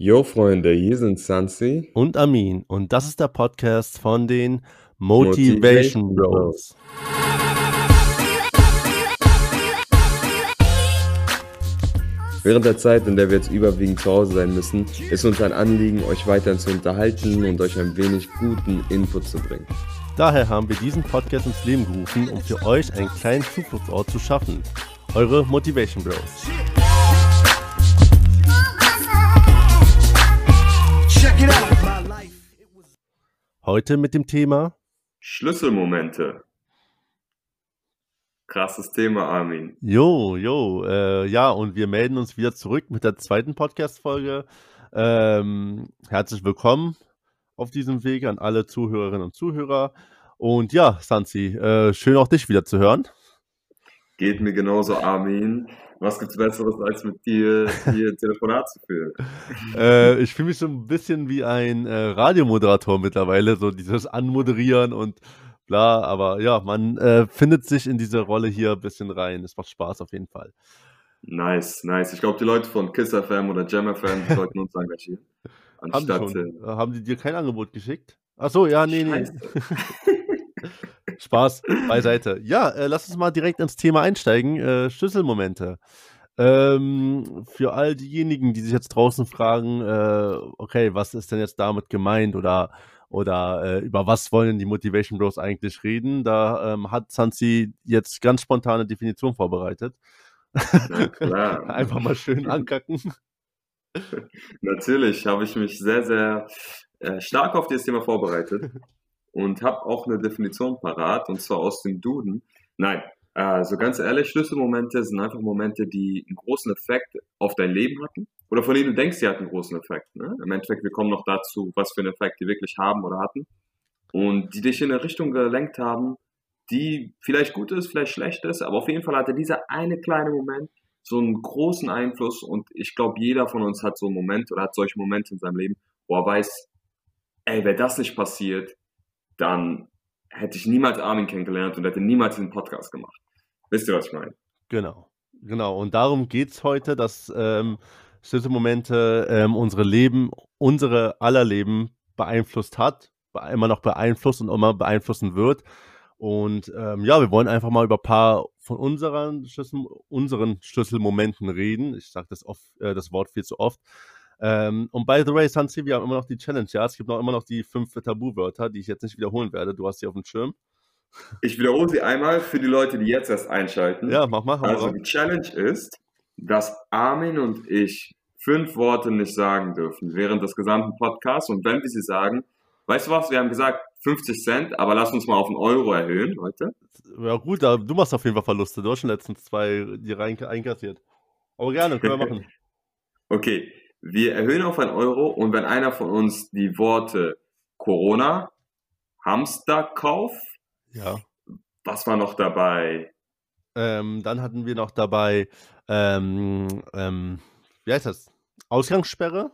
Jo Freunde, hier sind Sansi und Amin und das ist der Podcast von den Motivation, Bros. Während der Zeit, in der wir jetzt überwiegend zu Hause sein müssen, ist uns ein Anliegen, euch weiterhin zu unterhalten und euch ein wenig guten Input zu bringen. Daher haben wir diesen Podcast ins Leben gerufen, um für euch einen kleinen Zufluchtsort zu schaffen. Eure Motivation Bros. Heute mit dem Thema Schlüsselmomente. Krasses Thema, Armin. Jo, jo, äh, ja, und wir melden uns wieder zurück mit der zweiten Podcast-Folge. Ähm, herzlich willkommen auf diesem Weg an alle Zuhörerinnen und Zuhörer. Und ja, Sansi, äh, schön auch dich wieder zu hören. Geht mir genauso, Armin. Was gibt's Besseres, als mit dir hier Telefonat zu führen? Äh, ich fühle mich so ein bisschen wie ein äh, Radiomoderator mittlerweile, so dieses Anmoderieren und bla, aber ja, man äh, findet sich in diese Rolle hier ein bisschen rein. Es macht Spaß auf jeden Fall. Nice, nice. Ich glaube, die Leute von Kiss FM oder Jam FM sollten uns engagieren. Anstatt, haben, die schon, haben die dir kein Angebot geschickt? Ach so, ja, nee, nee. Spaß beiseite. Ja, äh, lass uns mal direkt ins Thema einsteigen. Äh, Schlüsselmomente. Ähm, für all diejenigen, die sich jetzt draußen fragen, äh, okay, was ist denn jetzt damit gemeint oder, oder äh, über was wollen die Motivation Bros eigentlich reden, da ähm, hat Sansi jetzt ganz spontane Definition vorbereitet. Einfach mal schön ankacken. Natürlich habe ich mich sehr, sehr äh, stark auf dieses Thema vorbereitet und habe auch eine Definition parat, und zwar aus dem Duden. Nein, also ganz ehrlich, Schlüsselmomente sind einfach Momente, die einen großen Effekt auf dein Leben hatten oder von denen du denkst, sie hatten einen großen Effekt. Ne? Im Endeffekt, wir kommen noch dazu, was für einen Effekt die wirklich haben oder hatten und die dich in eine Richtung gelenkt haben, die vielleicht gut ist, vielleicht schlecht ist, aber auf jeden Fall hatte dieser eine kleine Moment so einen großen Einfluss und ich glaube, jeder von uns hat so einen Moment oder hat solche Momente in seinem Leben, wo er weiß, ey, wäre das nicht passiert, dann hätte ich niemals Armin kennengelernt und hätte niemals diesen Podcast gemacht. Wisst ihr, was ich meine? Genau, genau. Und darum geht es heute, dass ähm, Schlüsselmomente ähm, unsere Leben, unsere aller Leben beeinflusst hat, immer noch beeinflusst und immer beeinflussen wird. Und ähm, ja, wir wollen einfach mal über ein paar von unseren, Schlüssel, unseren Schlüsselmomenten reden. Ich sage das, äh, das Wort viel zu oft. Ähm, und by the way, Sansi, wir haben immer noch die Challenge, ja. Es gibt noch immer noch die fünf Tabuwörter, die ich jetzt nicht wiederholen werde. Du hast sie auf dem Schirm. Ich wiederhole sie einmal für die Leute, die jetzt erst einschalten. Ja, mach mal. Also die Challenge ist, dass Armin und ich fünf Worte nicht sagen dürfen während des gesamten Podcasts. Und wenn wir sie sagen, weißt du was, wir haben gesagt 50 Cent, aber lass uns mal auf einen Euro erhöhen heute. Ja gut, du machst auf jeden Fall Verluste. Du hast schon letztens zwei die rein einkassiert. Aber gerne, können wir machen. okay, wir erhöhen auf einen Euro und wenn einer von uns die Worte Corona, Hamsterkauf, ja. was war noch dabei? Ähm, dann hatten wir noch dabei, ähm, ähm, wie heißt das? Ausgangssperre.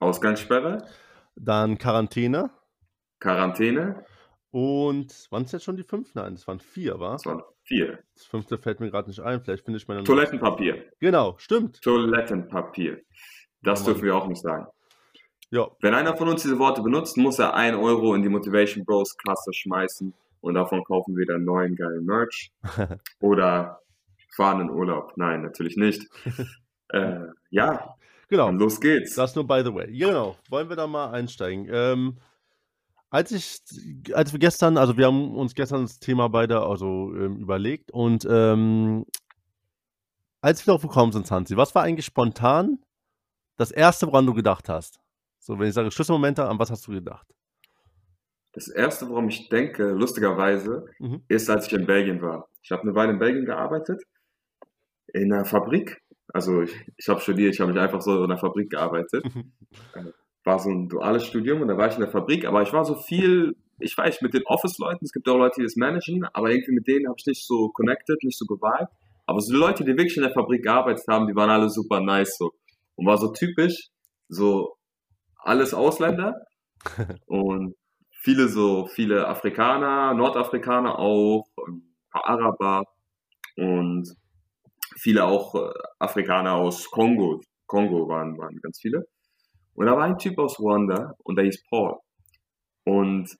Ausgangssperre. Dann Quarantäne. Quarantäne. Und waren es jetzt schon die fünf? Nein, es waren vier, war? Es waren vier. Das fünfte fällt mir gerade nicht ein. Vielleicht finde ich meine. Toilettenpapier. Genau, stimmt. Toilettenpapier. Das dürfen wir auch nicht sagen. Ja. Wenn einer von uns diese Worte benutzt, muss er 1 Euro in die Motivation Bros Klasse schmeißen und davon kaufen wir dann neuen geilen Merch. Oder fahren in Urlaub. Nein, natürlich nicht. äh, ja. Genau. Und los geht's. Das nur by the way. Genau. Wollen wir da mal einsteigen? Ähm, als ich, als wir gestern, also wir haben uns gestern das Thema beide also ähm, überlegt und ähm, als wir darauf gekommen sind, Hansi, was war eigentlich spontan das erste, woran du gedacht hast? So, wenn ich sage Schlüsselmomente, an was hast du gedacht? Das erste, woran ich denke, lustigerweise, mhm. ist, als ich in Belgien war. Ich habe eine Weile in Belgien gearbeitet, in einer Fabrik. Also ich, ich habe studiert, ich habe mich einfach so in einer Fabrik gearbeitet. Mhm. War so ein duales Studium und da war ich in der Fabrik, aber ich war so viel, ich weiß, mit den Office-Leuten, es gibt auch Leute, die das managen, aber irgendwie mit denen habe ich nicht so connected, nicht so geweibt. Aber so die Leute, die wirklich in der Fabrik gearbeitet haben, die waren alle super nice so und war so typisch, so alles Ausländer und viele so, viele Afrikaner, Nordafrikaner auch, ein paar Araber und viele auch äh, Afrikaner aus Kongo. Kongo waren, waren ganz viele. Und da war ein Typ aus Ruanda und der hieß Paul. Und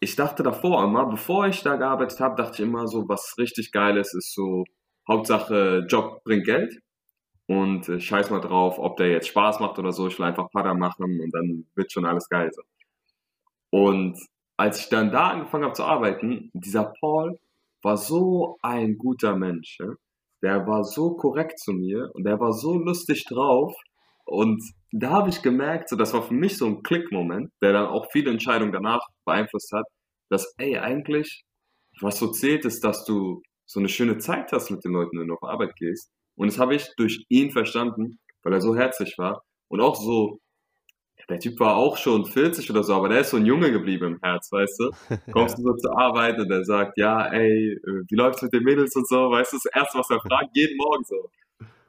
ich dachte davor immer, bevor ich da gearbeitet habe, dachte ich immer so, was richtig geil ist, ist so, Hauptsache Job bringt Geld und äh, scheiß mal drauf, ob der jetzt Spaß macht oder so, ich will einfach Pada machen und dann wird schon alles geil sein. Und als ich dann da angefangen habe zu arbeiten, dieser Paul war so ein guter Mensch. Ja? Der war so korrekt zu mir und der war so lustig drauf. Und da habe ich gemerkt, so, das war für mich so ein Klickmoment, der dann auch viele Entscheidungen danach beeinflusst hat, dass, ey, eigentlich, was so zählt, ist, dass du so eine schöne Zeit hast mit den Leuten, wenn du auf Arbeit gehst. Und das habe ich durch ihn verstanden, weil er so herzlich war und auch so der Typ war auch schon 40 oder so, aber der ist so ein Junge geblieben im Herz, weißt du? Kommst du so zur Arbeit und der sagt, ja, ey, äh, wie läuft's mit den Mädels und so, weißt du, das erste, was er fragt, jeden Morgen so.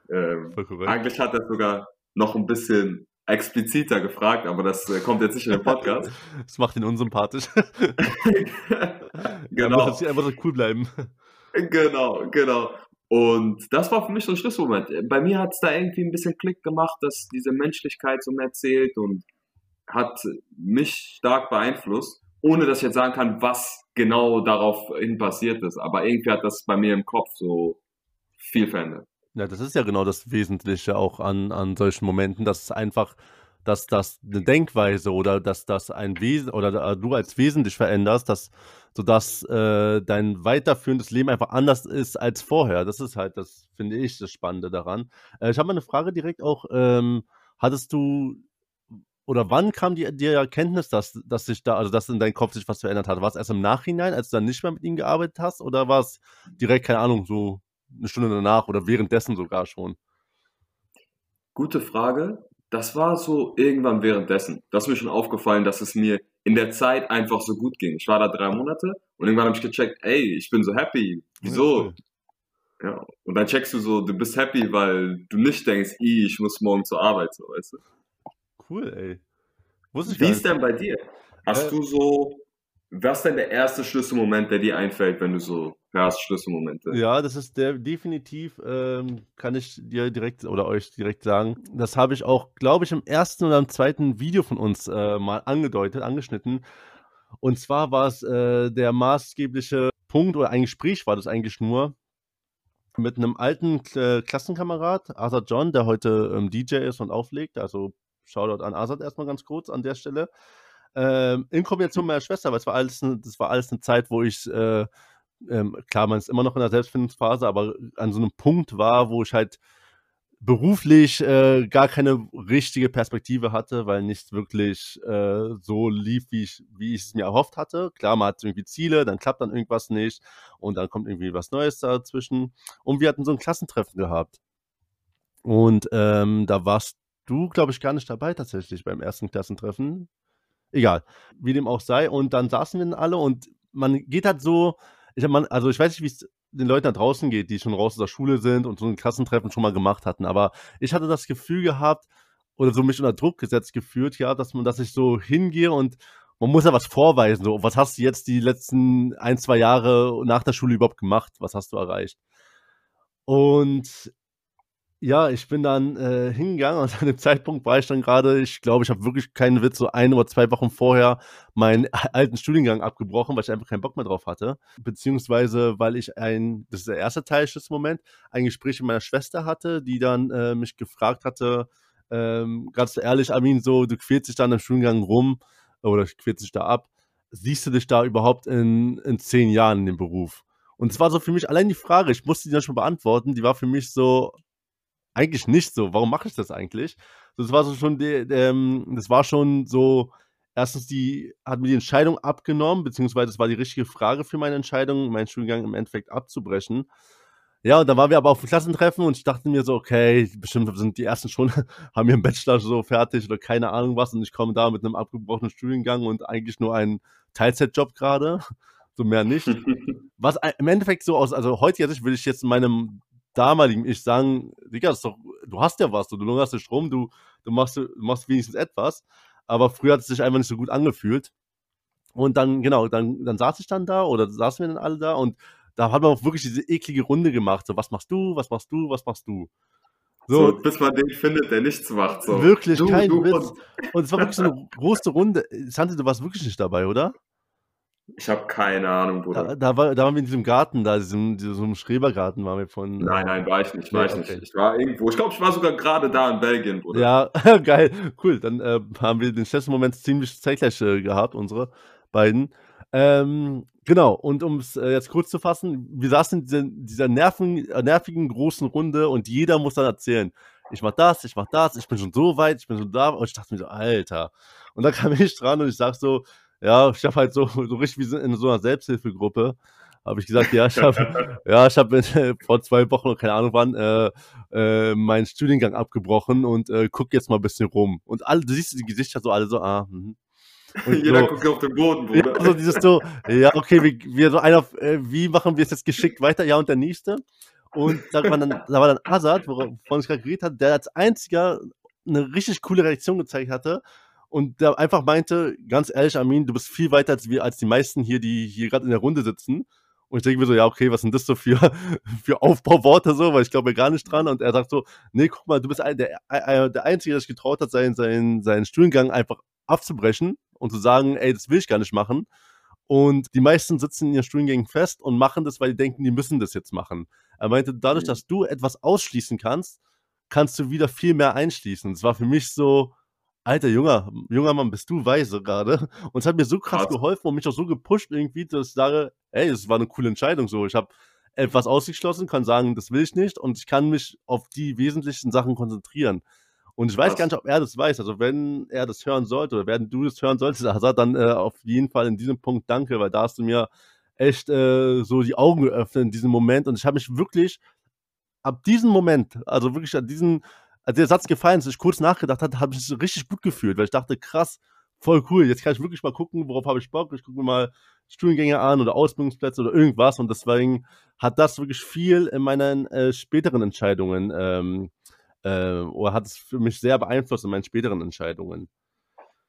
Ähm, eigentlich hat er sogar noch ein bisschen expliziter gefragt, aber das äh, kommt jetzt nicht in den Podcast. Das macht ihn unsympathisch. genau. Er muss jetzt einfach so cool bleiben. Genau, genau. Und das war für mich so ein Schlüsselmoment. Bei mir hat es da irgendwie ein bisschen Klick gemacht, dass diese Menschlichkeit so mehr zählt und hat mich stark beeinflusst, ohne dass ich jetzt sagen kann, was genau daraufhin passiert ist. Aber irgendwie hat das bei mir im Kopf so viel verändert. Ja, das ist ja genau das Wesentliche auch an, an solchen Momenten, dass es einfach dass das eine Denkweise oder dass das ein Wesen oder du als Wesen dich veränderst, dass, sodass äh, dein weiterführendes Leben einfach anders ist als vorher. Das ist halt, das finde ich, das Spannende daran. Äh, ich habe mal eine Frage direkt auch. Ähm, hattest du oder wann kam die, die Erkenntnis, dass, dass sich da, also dass in deinem Kopf sich was verändert hat? War es erst im Nachhinein, als du dann nicht mehr mit ihm gearbeitet hast, oder war es direkt, keine Ahnung, so eine Stunde danach oder währenddessen sogar schon? Gute Frage das war so irgendwann währenddessen. Das ist mir schon aufgefallen, dass es mir in der Zeit einfach so gut ging. Ich war da drei Monate und irgendwann habe ich gecheckt, ey, ich bin so happy. Wieso? Ja, und dann checkst du so, du bist happy, weil du nicht denkst, ich muss morgen zur Arbeit, so, weißt du. Cool, ey. Wie ist denn bei dir? Hast äh, du so was ist denn der erste Schlüsselmoment, der dir einfällt, wenn du so hörst, Schlüsselmomente? Ja, das ist der definitiv, ähm, kann ich dir direkt oder euch direkt sagen. Das habe ich auch, glaube ich, im ersten oder im zweiten Video von uns äh, mal angedeutet, angeschnitten. Und zwar war es äh, der maßgebliche Punkt oder ein Gespräch war das eigentlich nur mit einem alten äh, Klassenkamerad, Azad John, der heute ähm, DJ ist und auflegt. Also Shoutout an Azad erstmal ganz kurz an der Stelle. Ähm, in Kombination mit meiner Schwester, weil es war alles, das war alles eine Zeit, wo ich, äh, ähm, klar, man ist immer noch in der Selbstfindungsphase, aber an so einem Punkt war, wo ich halt beruflich äh, gar keine richtige Perspektive hatte, weil nichts wirklich äh, so lief, wie ich, wie ich es mir erhofft hatte. Klar, man hat irgendwie Ziele, dann klappt dann irgendwas nicht und dann kommt irgendwie was Neues dazwischen. Und wir hatten so ein Klassentreffen gehabt. Und ähm, da warst du, glaube ich, gar nicht dabei tatsächlich beim ersten Klassentreffen. Egal, wie dem auch sei. Und dann saßen wir dann alle und man geht halt so, ich man, also ich weiß nicht, wie es den Leuten da draußen geht, die schon raus aus der Schule sind und so ein Klassentreffen schon mal gemacht hatten. Aber ich hatte das Gefühl gehabt oder so mich unter Druck gesetzt geführt, ja, dass man, dass ich so hingehe und man muss ja was vorweisen. So, was hast du jetzt die letzten ein, zwei Jahre nach der Schule überhaupt gemacht? Was hast du erreicht? Und ja, ich bin dann äh, hingegangen und an dem Zeitpunkt war ich dann gerade, ich glaube, ich habe wirklich keinen Witz, so ein oder zwei Wochen vorher meinen alten Studiengang abgebrochen, weil ich einfach keinen Bock mehr drauf hatte. Beziehungsweise, weil ich ein, das ist der erste Teil des Moment, ein Gespräch mit meiner Schwester hatte, die dann äh, mich gefragt hatte, ähm, ganz ehrlich, Armin, so, du quälst dich dann im Studiengang rum oder quälst dich da ab. Siehst du dich da überhaupt in, in zehn Jahren in dem Beruf? Und es war so für mich allein die Frage, ich musste die dann schon beantworten, die war für mich so, eigentlich nicht so. Warum mache ich das eigentlich? Das war so schon, ähm, das war schon so, erstens die, hat mir die Entscheidung abgenommen, beziehungsweise es war die richtige Frage für meine Entscheidung, meinen Studiengang im Endeffekt abzubrechen. Ja, und dann waren wir aber auf dem Klassentreffen und ich dachte mir so, okay, bestimmt sind die ersten schon, haben ihren Bachelor so fertig oder keine Ahnung was und ich komme da mit einem abgebrochenen Studiengang und eigentlich nur einen Teilzeitjob gerade, so mehr nicht. was im Endeffekt so aus, also heutiger Sicht will ich jetzt in meinem damaligen Ich sagen, Digga, doch, du hast ja was, du lungerst dich rum, du, du, machst, du machst wenigstens etwas. Aber früher hat es sich einfach nicht so gut angefühlt. Und dann, genau, dann, dann saß ich dann da oder saßen wir dann alle da und da haben wir auch wirklich diese eklige Runde gemacht. So, was machst du, was machst du, was machst du? So, so, bis man den findet, der nichts macht. So. Wirklich, du, kein du Witz. Und, es war wirklich so eine große Runde. Santi, du warst wirklich nicht dabei, oder? Ich habe keine Ahnung, Bruder. Da, da, war, da waren wir in diesem Garten, da, diesem, diesem Schrebergarten waren wir von. Nein, nein, war ich nicht, war ich nicht. Ich war irgendwo. Ich glaube, ich war sogar gerade da in Belgien, Bruder. Ja, geil, cool. Dann äh, haben wir den schönsten Moment ziemlich zeitgleich äh, gehabt, unsere beiden. Ähm, genau, und um es äh, jetzt kurz zu fassen, wir saßen in dieser, dieser nerven, äh, nervigen großen Runde und jeder muss dann erzählen, ich mach das, ich mach das, ich bin schon so weit, ich bin schon da. Und ich dachte mir so, Alter. Und dann kam ich dran und ich sag so, ja, ich habe halt so, so richtig wie in so einer Selbsthilfegruppe, habe ich gesagt, ja, ich habe ja, ich habe äh, vor zwei Wochen, keine Ahnung wann, äh, äh, meinen Studiengang abgebrochen und äh, guck jetzt mal ein bisschen rum. Und alle, du siehst die Gesichter so alle so, ah, mhm. Und Jeder so, guckt auf den Boden, Bruder. Ja, so dieses so, ja, okay, wie, wie so einer, äh, wie machen wir es jetzt geschickt weiter? Ja, und der nächste. Und da war dann, da war dann Azad, wovon ich gerade geredet habe, der als einziger eine richtig coole Reaktion gezeigt hatte und der einfach meinte, ganz ehrlich, Armin, du bist viel weiter als wir, als die meisten hier, die hier gerade in der Runde sitzen. Und ich denke mir so, ja, okay, was sind das so für, für Aufbauworte so, weil ich glaube gar nicht dran. Und er sagt so, nee, guck mal, du bist ein, der, der Einzige, der sich getraut hat, seinen, seinen, seinen Studiengang einfach abzubrechen und zu sagen, ey, das will ich gar nicht machen. Und die meisten sitzen in ihren Studiengängen fest und machen das, weil die denken, die müssen das jetzt machen. Er meinte, dadurch, mhm. dass du etwas ausschließen kannst, kannst du wieder viel mehr einschließen. Es war für mich so, alter junger, junger Mann, bist du weise gerade. Und es hat mir so krass, krass, geholfen und mich auch so gepusht irgendwie, dass ich sage, ey, es war eine coole Entscheidung so. Ich habe etwas ausgeschlossen, kann sagen, das will ich nicht und ich kann mich auf die wesentlichen Sachen konzentrieren. Und ich weiß krass. gar nicht, ob er das weiß. Also wenn er das hören sollte oder wenn du das hören solltest, Hazard, dann äh, auf jeden Fall in diesem Punkt danke, weil da hast du mir echt äh, so die Augen geöffnet in diesem Moment und ich habe mich wirklich ab diesem Moment, also wirklich an diesem als der Satz gefallen ist, ich kurz nachgedacht habe, habe ich mich richtig gut gefühlt, weil ich dachte, krass, voll cool, jetzt kann ich wirklich mal gucken, worauf habe ich Bock, ich gucke mir mal Studiengänge an oder Ausbildungsplätze oder irgendwas und deswegen hat das wirklich viel in meinen äh, späteren Entscheidungen ähm, äh, oder hat es für mich sehr beeinflusst in meinen späteren Entscheidungen.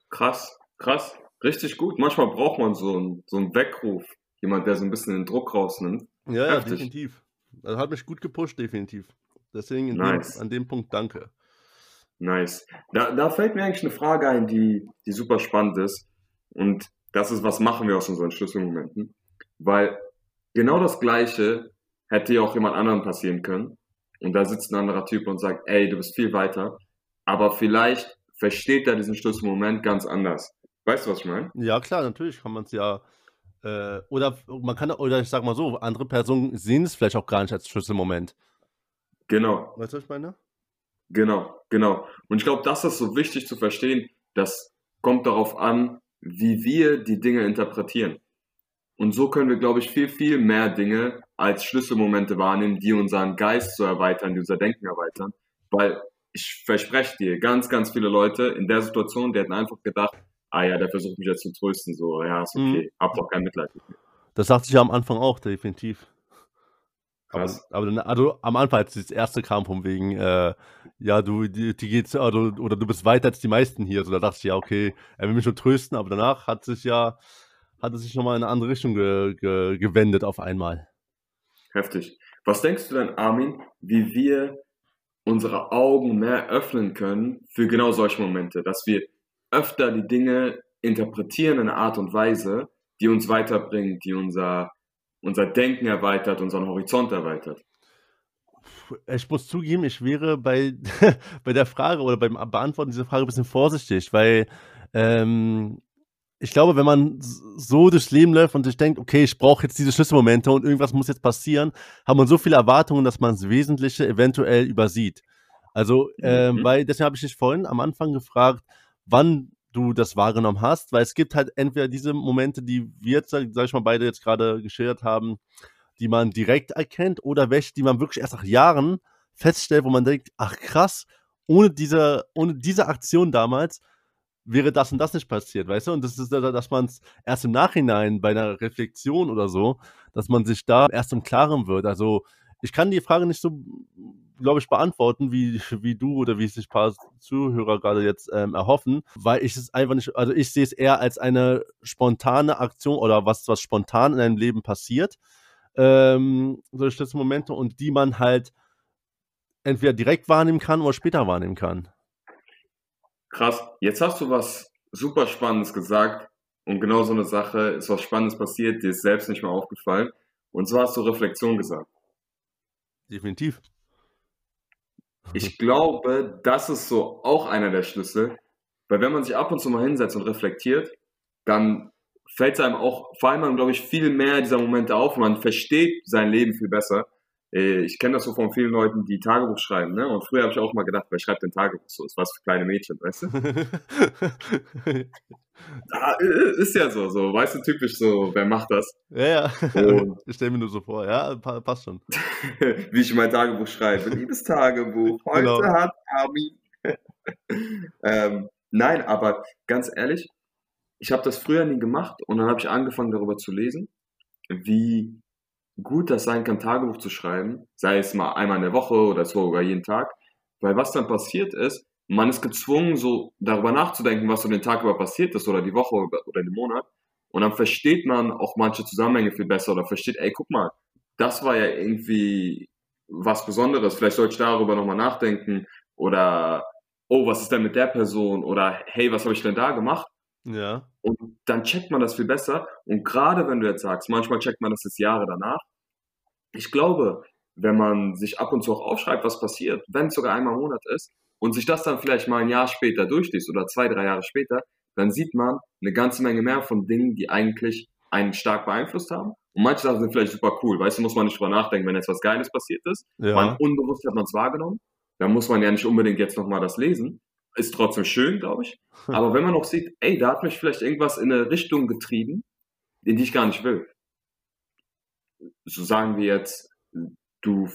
Krass, krass, richtig gut. Manchmal braucht man so einen, so einen Weckruf, jemand, der so ein bisschen den Druck rausnimmt. Ja, ja definitiv. Das hat mich gut gepusht, definitiv. Deswegen nice. dem, an dem Punkt danke. Nice. Da, da fällt mir eigentlich eine Frage ein, die, die super spannend ist. Und das ist, was machen wir aus unseren Schlüsselmomenten? Weil genau das Gleiche hätte ja auch jemand anderen passieren können. Und da sitzt ein anderer Typ und sagt, ey, du bist viel weiter. Aber vielleicht versteht er diesen Schlüsselmoment ganz anders. Weißt du, was ich meine? Ja, klar, natürlich kann man es ja. Äh, oder man kann, oder ich sag mal so, andere Personen sehen es vielleicht auch gar nicht als Schlüsselmoment. Genau. Weißt du, was ich meine? Genau, genau. Und ich glaube, das ist so wichtig zu verstehen. Das kommt darauf an, wie wir die Dinge interpretieren. Und so können wir, glaube ich, viel, viel mehr Dinge als Schlüsselmomente wahrnehmen, die unseren Geist zu erweitern, die unser Denken erweitern. Weil ich verspreche dir, ganz, ganz viele Leute in der Situation, die hätten einfach gedacht, ah ja, der versucht mich jetzt zu trösten, so, ja, ist okay, mhm. hab doch kein Mitleid mit mir. Das sagte ich ja am Anfang auch, definitiv. Aber, aber dann, also am Anfang, als das erste kam, von wegen, äh, ja, du, die, die geht's, also, oder du bist weiter als die meisten hier. So, da dachte ich, ja, okay, er will mich schon trösten, aber danach hat sich ja, hat es sich nochmal in eine andere Richtung ge, ge, gewendet auf einmal. Heftig. Was denkst du denn, Armin, wie wir unsere Augen mehr öffnen können für genau solche Momente, dass wir öfter die Dinge interpretieren in einer Art und Weise, die uns weiterbringt, die unser unser Denken erweitert, unseren Horizont erweitert. Ich muss zugeben, ich wäre bei, bei der Frage oder beim Beantworten dieser Frage ein bisschen vorsichtig, weil ähm, ich glaube, wenn man so durchs Leben läuft und sich denkt, okay, ich brauche jetzt diese Schlüsselmomente und irgendwas muss jetzt passieren, hat man so viele Erwartungen, dass man das Wesentliche eventuell übersieht. Also, ähm, mhm. weil deswegen habe ich dich vorhin am Anfang gefragt, wann du das wahrgenommen hast, weil es gibt halt entweder diese Momente, die wir jetzt, sag ich mal, beide jetzt gerade geschildert haben, die man direkt erkennt oder welche, die man wirklich erst nach Jahren feststellt, wo man denkt, ach krass, ohne diese, ohne diese Aktion damals wäre das und das nicht passiert, weißt du? Und das ist, dass man es erst im Nachhinein bei einer Reflexion oder so, dass man sich da erst im Klaren wird. Also ich kann die Frage nicht so glaube ich, beantworten, wie, wie du oder wie sich ein paar Zuhörer gerade jetzt ähm, erhoffen, weil ich es einfach nicht, also ich sehe es eher als eine spontane Aktion oder was, was spontan in deinem Leben passiert, ähm, solche Momente und die man halt entweder direkt wahrnehmen kann oder später wahrnehmen kann. Krass. Jetzt hast du was super Spannendes gesagt. Und genau so eine Sache ist was Spannendes passiert, dir ist selbst nicht mehr aufgefallen. Und zwar hast du Reflexion gesagt. Definitiv. Ich glaube, das ist so auch einer der Schlüssel, weil wenn man sich ab und zu mal hinsetzt und reflektiert, dann fällt es einem auch, vor allem, glaube ich, viel mehr dieser Momente auf und man versteht sein Leben viel besser. Äh, ich kenne das so von vielen Leuten, die Tagebuch schreiben, ne? Und früher habe ich auch mal gedacht, wer schreibt denn Tagebuch so? Ist was für kleine Mädchen, weißt du? ah, ist ja so, so, weißt du, typisch so, wer macht das? Ja, ja. Und ich stelle mir nur so vor, ja, passt schon. Wie ich mein Tagebuch schreibe. Liebes Tagebuch, heute genau. hat Armin. ähm, nein, aber ganz ehrlich, ich habe das früher nie gemacht und dann habe ich angefangen darüber zu lesen, wie gut das sein kann, Tagebuch zu schreiben, sei es mal einmal in der Woche oder sogar jeden Tag, weil was dann passiert ist, man ist gezwungen, so darüber nachzudenken, was so den Tag über passiert ist oder die Woche oder den Monat. Und dann versteht man auch manche Zusammenhänge viel besser oder versteht, ey, guck mal, das war ja irgendwie was Besonderes. Vielleicht sollte ich darüber nochmal nachdenken oder, oh, was ist denn mit der Person oder hey, was habe ich denn da gemacht? Ja. Und dann checkt man das viel besser. Und gerade wenn du jetzt sagst, manchmal checkt man das jetzt Jahre danach. Ich glaube, wenn man sich ab und zu auch aufschreibt, was passiert, wenn es sogar einmal im Monat ist, und sich das dann vielleicht mal ein Jahr später durchliest oder zwei, drei Jahre später, dann sieht man eine ganze Menge mehr von Dingen, die eigentlich einen stark beeinflusst haben. Und manche Sachen sind vielleicht super cool. Weißt du, muss man nicht drüber nachdenken, wenn jetzt was Geiles passiert ist. Ja. Man unbewusst hat man es wahrgenommen. Da muss man ja nicht unbedingt jetzt nochmal das lesen ist trotzdem schön, glaube ich. Aber wenn man auch sieht, ey, da hat mich vielleicht irgendwas in eine Richtung getrieben, in die ich gar nicht will. So sagen wir jetzt, du,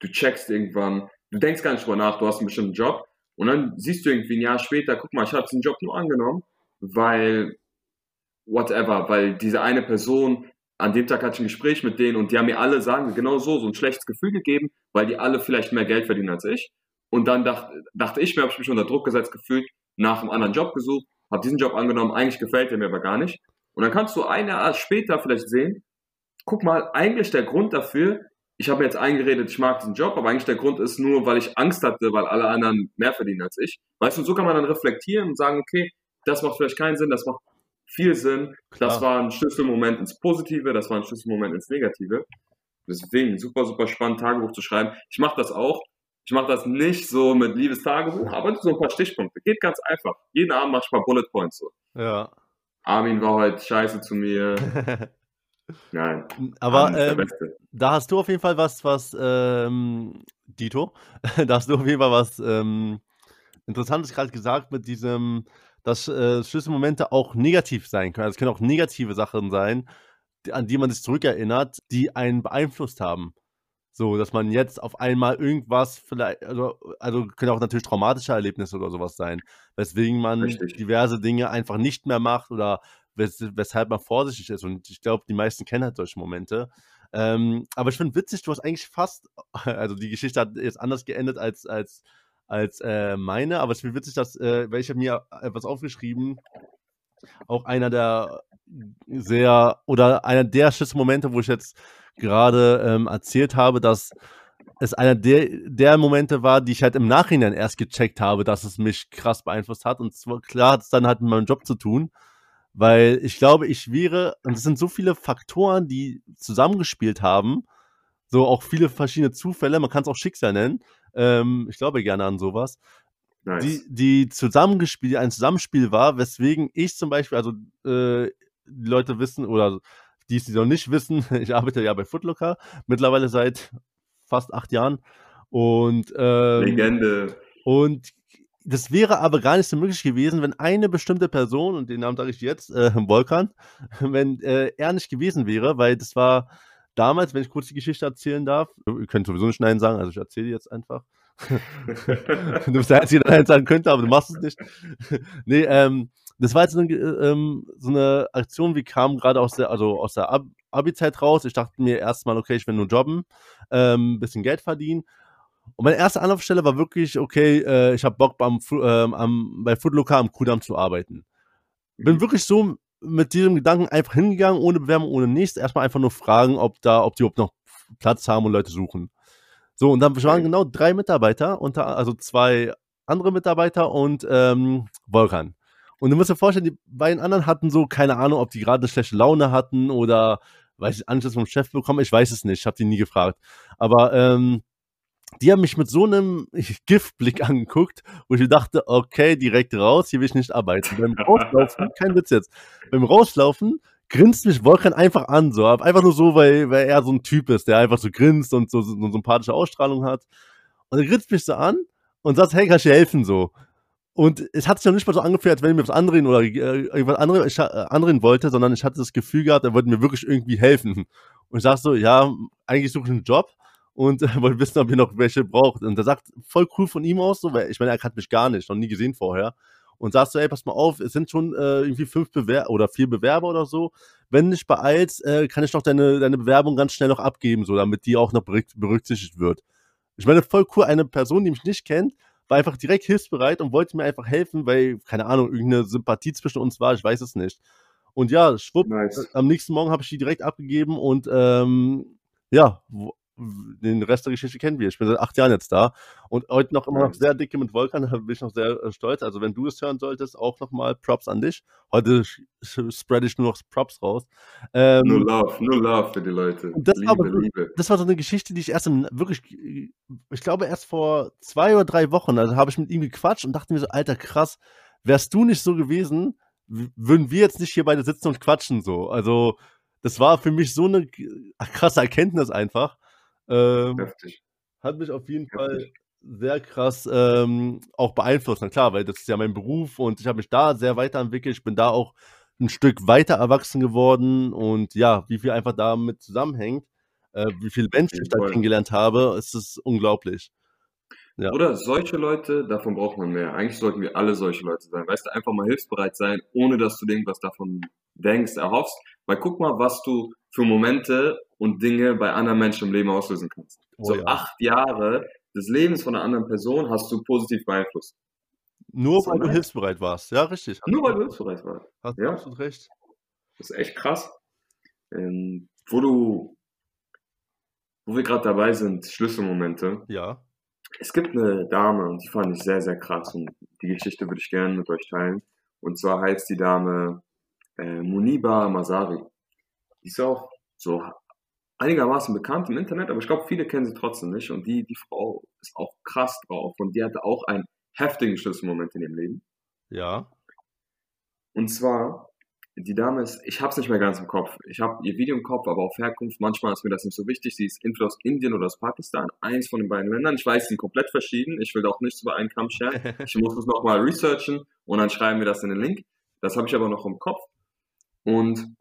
du checkst irgendwann, du denkst gar nicht drüber nach, du hast einen bestimmten Job und dann siehst du irgendwie ein Jahr später, guck mal, ich habe diesen Job nur angenommen, weil whatever, weil diese eine Person, an dem Tag hatte ich ein Gespräch mit denen und die haben mir alle, sagen genau so, so ein schlechtes Gefühl gegeben, weil die alle vielleicht mehr Geld verdienen als ich. Und dann dachte, dachte ich mir, habe ich mich unter Druck gesetzt gefühlt, nach einem anderen Job gesucht, habe diesen Job angenommen, eigentlich gefällt der mir aber gar nicht. Und dann kannst du ein Jahr später vielleicht sehen, guck mal, eigentlich der Grund dafür, ich habe mir jetzt eingeredet, ich mag diesen Job, aber eigentlich der Grund ist nur, weil ich Angst hatte, weil alle anderen mehr verdienen als ich. Weißt du, so kann man dann reflektieren und sagen, okay, das macht vielleicht keinen Sinn, das macht viel Sinn, Klar. das war ein Schlüsselmoment ins Positive, das war ein Schlüsselmoment ins Negative. Deswegen super, super spannend, Tagebuch zu schreiben. Ich mache das auch. Ich mache das nicht so mit Liebestagebuch, aber so ein paar Stichpunkte. Geht ganz einfach. Jeden Abend mache ich ein paar Bullet Points so. Ja. Armin war heute scheiße zu mir. Nein. Aber ähm, da hast du auf jeden Fall was, was, ähm, Dito, da hast du auf jeden Fall was ähm, Interessantes gerade gesagt mit diesem, dass äh, Schlüsselmomente auch negativ sein können. Also es können auch negative Sachen sein, an die man sich zurückerinnert, die einen beeinflusst haben. So, dass man jetzt auf einmal irgendwas vielleicht, also, also können auch natürlich traumatische Erlebnisse oder sowas sein, weswegen man Richtig. diverse Dinge einfach nicht mehr macht oder wes weshalb man vorsichtig ist. Und ich glaube, die meisten kennen halt solche Momente. Ähm, aber ich finde witzig, du hast eigentlich fast, also die Geschichte hat jetzt anders geendet als, als, als äh, meine, aber es finde witzig, dass, äh, weil ich habe mir etwas aufgeschrieben, auch einer der sehr, oder einer der Schlüsselmomente, wo ich jetzt gerade ähm, erzählt habe, dass es einer der, der Momente war, die ich halt im Nachhinein erst gecheckt habe, dass es mich krass beeinflusst hat. Und zwar, klar hat es dann halt mit meinem Job zu tun, weil ich glaube, ich wäre, und es sind so viele Faktoren, die zusammengespielt haben, so auch viele verschiedene Zufälle, man kann es auch Schicksal nennen. Ähm, ich glaube gerne an sowas. Nice. Die, die zusammengespielt, ein Zusammenspiel war, weswegen ich zum Beispiel, also äh, die Leute wissen oder die es noch nicht wissen, ich arbeite ja bei Footlocker mittlerweile seit fast acht Jahren. Und ähm, Legende. Und das wäre aber gar nicht so möglich gewesen, wenn eine bestimmte Person, und den Namen sage ich jetzt, äh, Volkan, wenn äh, er nicht gewesen wäre, weil das war damals, wenn ich kurz die Geschichte erzählen darf, ihr könnt sowieso nicht Nein sagen, also ich erzähle jetzt einfach. du bist der Einzige, der Nein sagen könnte, aber du machst es nicht. nee, ähm, das war jetzt so eine, ähm, so eine Aktion, wie kam gerade aus der, also aus der Ab Abi-Zeit raus. Ich dachte mir erstmal, okay, ich will nur jobben, ähm, bisschen Geld verdienen. Und meine erste Anlaufstelle war wirklich, okay, äh, ich habe Bock beim, ähm, am, bei Foodlocker am Kudamm zu arbeiten. Bin mhm. wirklich so mit diesem Gedanken einfach hingegangen, ohne Bewerbung, ohne nichts. Erstmal einfach nur fragen, ob da, ob die überhaupt noch Platz haben und Leute suchen. So, und dann waren genau drei Mitarbeiter, unter, also zwei andere Mitarbeiter und ähm, Volkan. Und du musst dir vorstellen, die beiden anderen hatten so, keine Ahnung, ob die gerade eine schlechte Laune hatten oder, weiß ich, Anschluss vom Chef bekommen, ich weiß es nicht, ich habe die nie gefragt. Aber ähm, die haben mich mit so einem Giftblick angeguckt, wo ich dachte, okay, direkt raus, hier will ich nicht arbeiten. Beim Rauslaufen, kein Witz jetzt, beim Rauslaufen grinst mich Volkan einfach an, so, einfach nur so, weil, weil er so ein Typ ist, der einfach so grinst und so, so eine sympathische Ausstrahlung hat. Und er grinst mich so an und sagt, hey, kann ich dir helfen, so. Und es hat sich noch nicht mal so angefühlt, als wenn ich mir was andrehen oder äh, irgendwas andere, ich, äh, andrehen wollte, sondern ich hatte das Gefühl gehabt, er wollte mir wirklich irgendwie helfen. Und ich sag so, ja, eigentlich suche ich einen Job und äh, wollte wissen, ob ihr noch welche braucht. Und er sagt, voll cool von ihm aus, so, weil ich meine, er kannte mich gar nicht, noch nie gesehen vorher. Und sagst so, ey, pass mal auf, es sind schon äh, irgendwie fünf Bewerber oder vier Bewerber oder so. Wenn du dich beeilst, äh, kann ich doch deine, deine Bewerbung ganz schnell noch abgeben, so, damit die auch noch berücksichtigt wird. Ich meine, voll cool, eine Person, die mich nicht kennt, war einfach direkt hilfsbereit und wollte mir einfach helfen, weil, keine Ahnung, irgendeine Sympathie zwischen uns war, ich weiß es nicht. Und ja, schwupp, nice. am nächsten Morgen habe ich die direkt abgegeben und ähm, ja, den Rest der Geschichte kennen wir. Ich bin seit acht Jahren jetzt da und heute noch immer noch sehr dicke mit Volkan, da bin ich noch sehr äh, stolz. Also wenn du es hören solltest, auch nochmal Props an dich. Heute spread ich nur noch Props raus. Ähm, nur Love, nur Love für die Leute. Das Liebe, war, Liebe. Das war so eine Geschichte, die ich erst im, wirklich, ich glaube erst vor zwei oder drei Wochen, also habe ich mit ihm gequatscht und dachte mir so, alter krass, wärst du nicht so gewesen, würden wir jetzt nicht hier beide sitzen und quatschen so. Also das war für mich so eine krasse Erkenntnis einfach. Ähm, Heftig. Hat mich auf jeden Heftig. Fall sehr krass ähm, auch beeinflusst. Na klar, weil das ist ja mein Beruf und ich habe mich da sehr weiterentwickelt. Ich bin da auch ein Stück weiter erwachsen geworden und ja, wie viel einfach damit zusammenhängt, äh, wie viele Menschen ich da kennengelernt habe, ist es unglaublich. Ja. Oder solche Leute, davon braucht man mehr. Eigentlich sollten wir alle solche Leute sein. Weißt du, einfach mal hilfsbereit sein, ohne dass du irgendwas davon denkst, erhoffst. Weil guck mal, was du für Momente und Dinge bei anderen Menschen im Leben auslösen kannst. Oh, so ja. acht Jahre des Lebens von einer anderen Person hast du positiv beeinflusst. Nur weil du hilfsbereit warst, ja, richtig. Nur weil du hilfsbereit warst. Hast ja. absolut recht. Das ist echt krass. Ähm, wo du, wo wir gerade dabei sind, Schlüsselmomente. Ja. Es gibt eine Dame und die fand ich sehr, sehr krass und die Geschichte würde ich gerne mit euch teilen. Und zwar heißt die Dame äh, Muniba Masari. Die ist auch so einigermaßen bekannt im Internet, aber ich glaube, viele kennen sie trotzdem nicht. Und die, die Frau ist auch krass drauf und die hatte auch einen heftigen Schlüsselmoment in ihrem Leben. Ja. Und zwar, die Dame ist, ich habe es nicht mehr ganz im Kopf. Ich habe ihr Video im Kopf, aber auf Herkunft, manchmal ist mir das nicht so wichtig. Sie ist entweder aus Indien oder aus Pakistan, eins von den beiden Ländern. Ich weiß, sie sind komplett verschieden. Ich will auch nichts über einen Kamm scheren. Ich muss es nochmal researchen und dann schreiben wir das in den Link. Das habe ich aber noch im Kopf. Und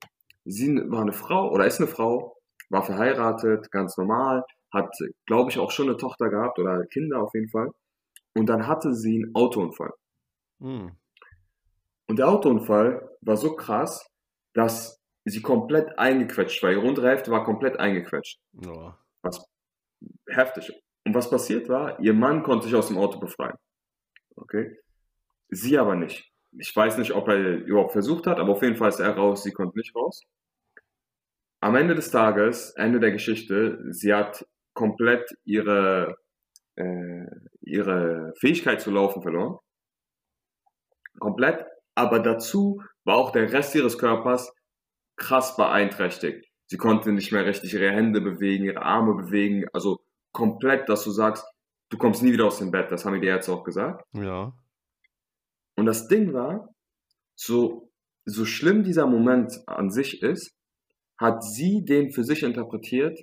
sie war eine Frau oder ist eine Frau, war verheiratet, ganz normal, hat, glaube ich, auch schon eine Tochter gehabt oder Kinder auf jeden Fall. Und dann hatte sie einen Autounfall. Hm. Und der Autounfall war so krass, dass sie komplett eingequetscht war. Ihre untere Hälfte war komplett eingequetscht. Oh. Was heftig. Und was passiert war, ihr Mann konnte sich aus dem Auto befreien. Okay? Sie aber nicht. Ich weiß nicht, ob er überhaupt versucht hat, aber auf jeden Fall ist er raus, sie konnte nicht raus. Am Ende des Tages, Ende der Geschichte, sie hat komplett ihre, äh, ihre Fähigkeit zu laufen verloren. Komplett. Aber dazu war auch der Rest ihres Körpers krass beeinträchtigt. Sie konnte nicht mehr richtig ihre Hände bewegen, ihre Arme bewegen. Also komplett, dass du sagst, du kommst nie wieder aus dem Bett. Das haben die Ärzte auch gesagt. Ja. Und das Ding war, so, so schlimm dieser Moment an sich ist, hat sie den für sich interpretiert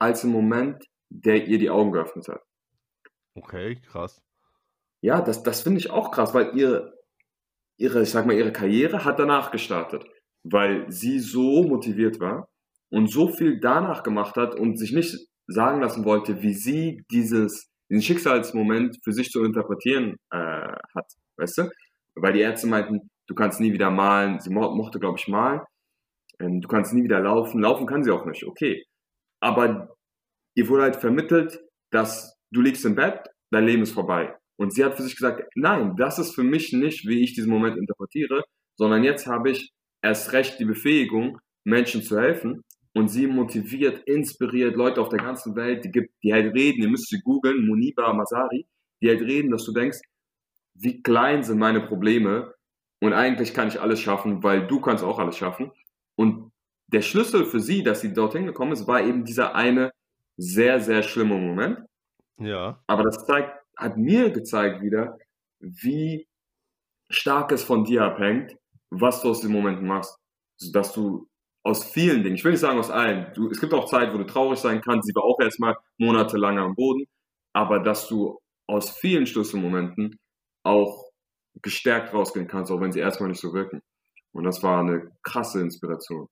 als ein Moment, der ihr die Augen geöffnet hat. Okay, krass. Ja, das, das finde ich auch krass, weil ihre, ihre, ich sag mal, ihre Karriere hat danach gestartet, weil sie so motiviert war und so viel danach gemacht hat und sich nicht sagen lassen wollte, wie sie dieses, diesen Schicksalsmoment für sich zu interpretieren äh, hat, weißt du? Weil die Ärzte meinten, du kannst nie wieder malen, sie mo mochte, glaube ich, malen ähm, du kannst nie wieder laufen. Laufen kann sie auch nicht, okay. Aber ihr wurde halt vermittelt, dass du liegst im Bett, dein Leben ist vorbei. Und sie hat für sich gesagt, nein, das ist für mich nicht, wie ich diesen Moment interpretiere, sondern jetzt habe ich erst recht die Befähigung, Menschen zu helfen. und sie motiviert, inspiriert Leute auf der ganzen Welt, die, gibt, die halt reden, ihr müsst sie googeln, Muniba Masari, die halt reden, dass du denkst, wie klein sind meine Probleme und eigentlich kann ich alles schaffen, weil du kannst auch alles schaffen. Und der Schlüssel für sie, dass sie dorthin gekommen ist, war eben dieser eine sehr, sehr schlimme Moment. Ja. Aber das zeigt, hat mir gezeigt wieder, wie stark es von dir abhängt, was du aus dem Moment machst. Dass du aus vielen Dingen, ich will nicht sagen aus allen, du, es gibt auch Zeit, wo du traurig sein kannst, sie war auch erstmal monatelang am Boden, aber dass du aus vielen Schlüsselmomenten auch gestärkt rausgehen kannst, auch wenn sie erstmal nicht so wirken. Und das war eine krasse Inspiration.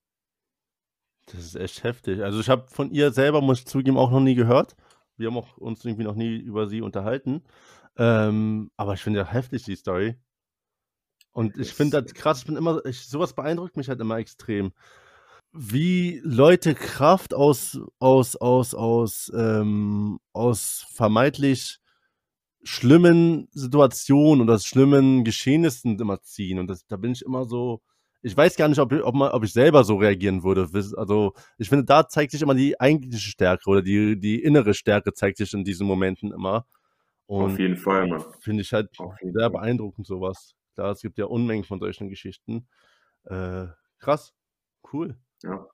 Das ist echt heftig. Also ich habe von ihr selber, muss ich zugeben, auch noch nie gehört. Wir haben auch uns irgendwie noch nie über sie unterhalten. Ähm, aber ich finde ja heftig die Story. Und ich finde das krass, ich bin immer, ich, sowas beeindruckt mich halt immer extrem. Wie Leute Kraft aus, aus, aus, aus, ähm, aus vermeintlich schlimmen Situationen oder schlimmen Geschehnissen immer ziehen. Und das, da bin ich immer so, ich weiß gar nicht, ob, ob, man, ob ich selber so reagieren würde. Also ich finde, da zeigt sich immer die eigentliche Stärke oder die, die innere Stärke zeigt sich in diesen Momenten immer. Und Auf jeden Fall, Mann. Finde ich halt sehr Fall. beeindruckend sowas. Klar, es gibt ja Unmengen von solchen Geschichten. Äh, krass, cool. Ja,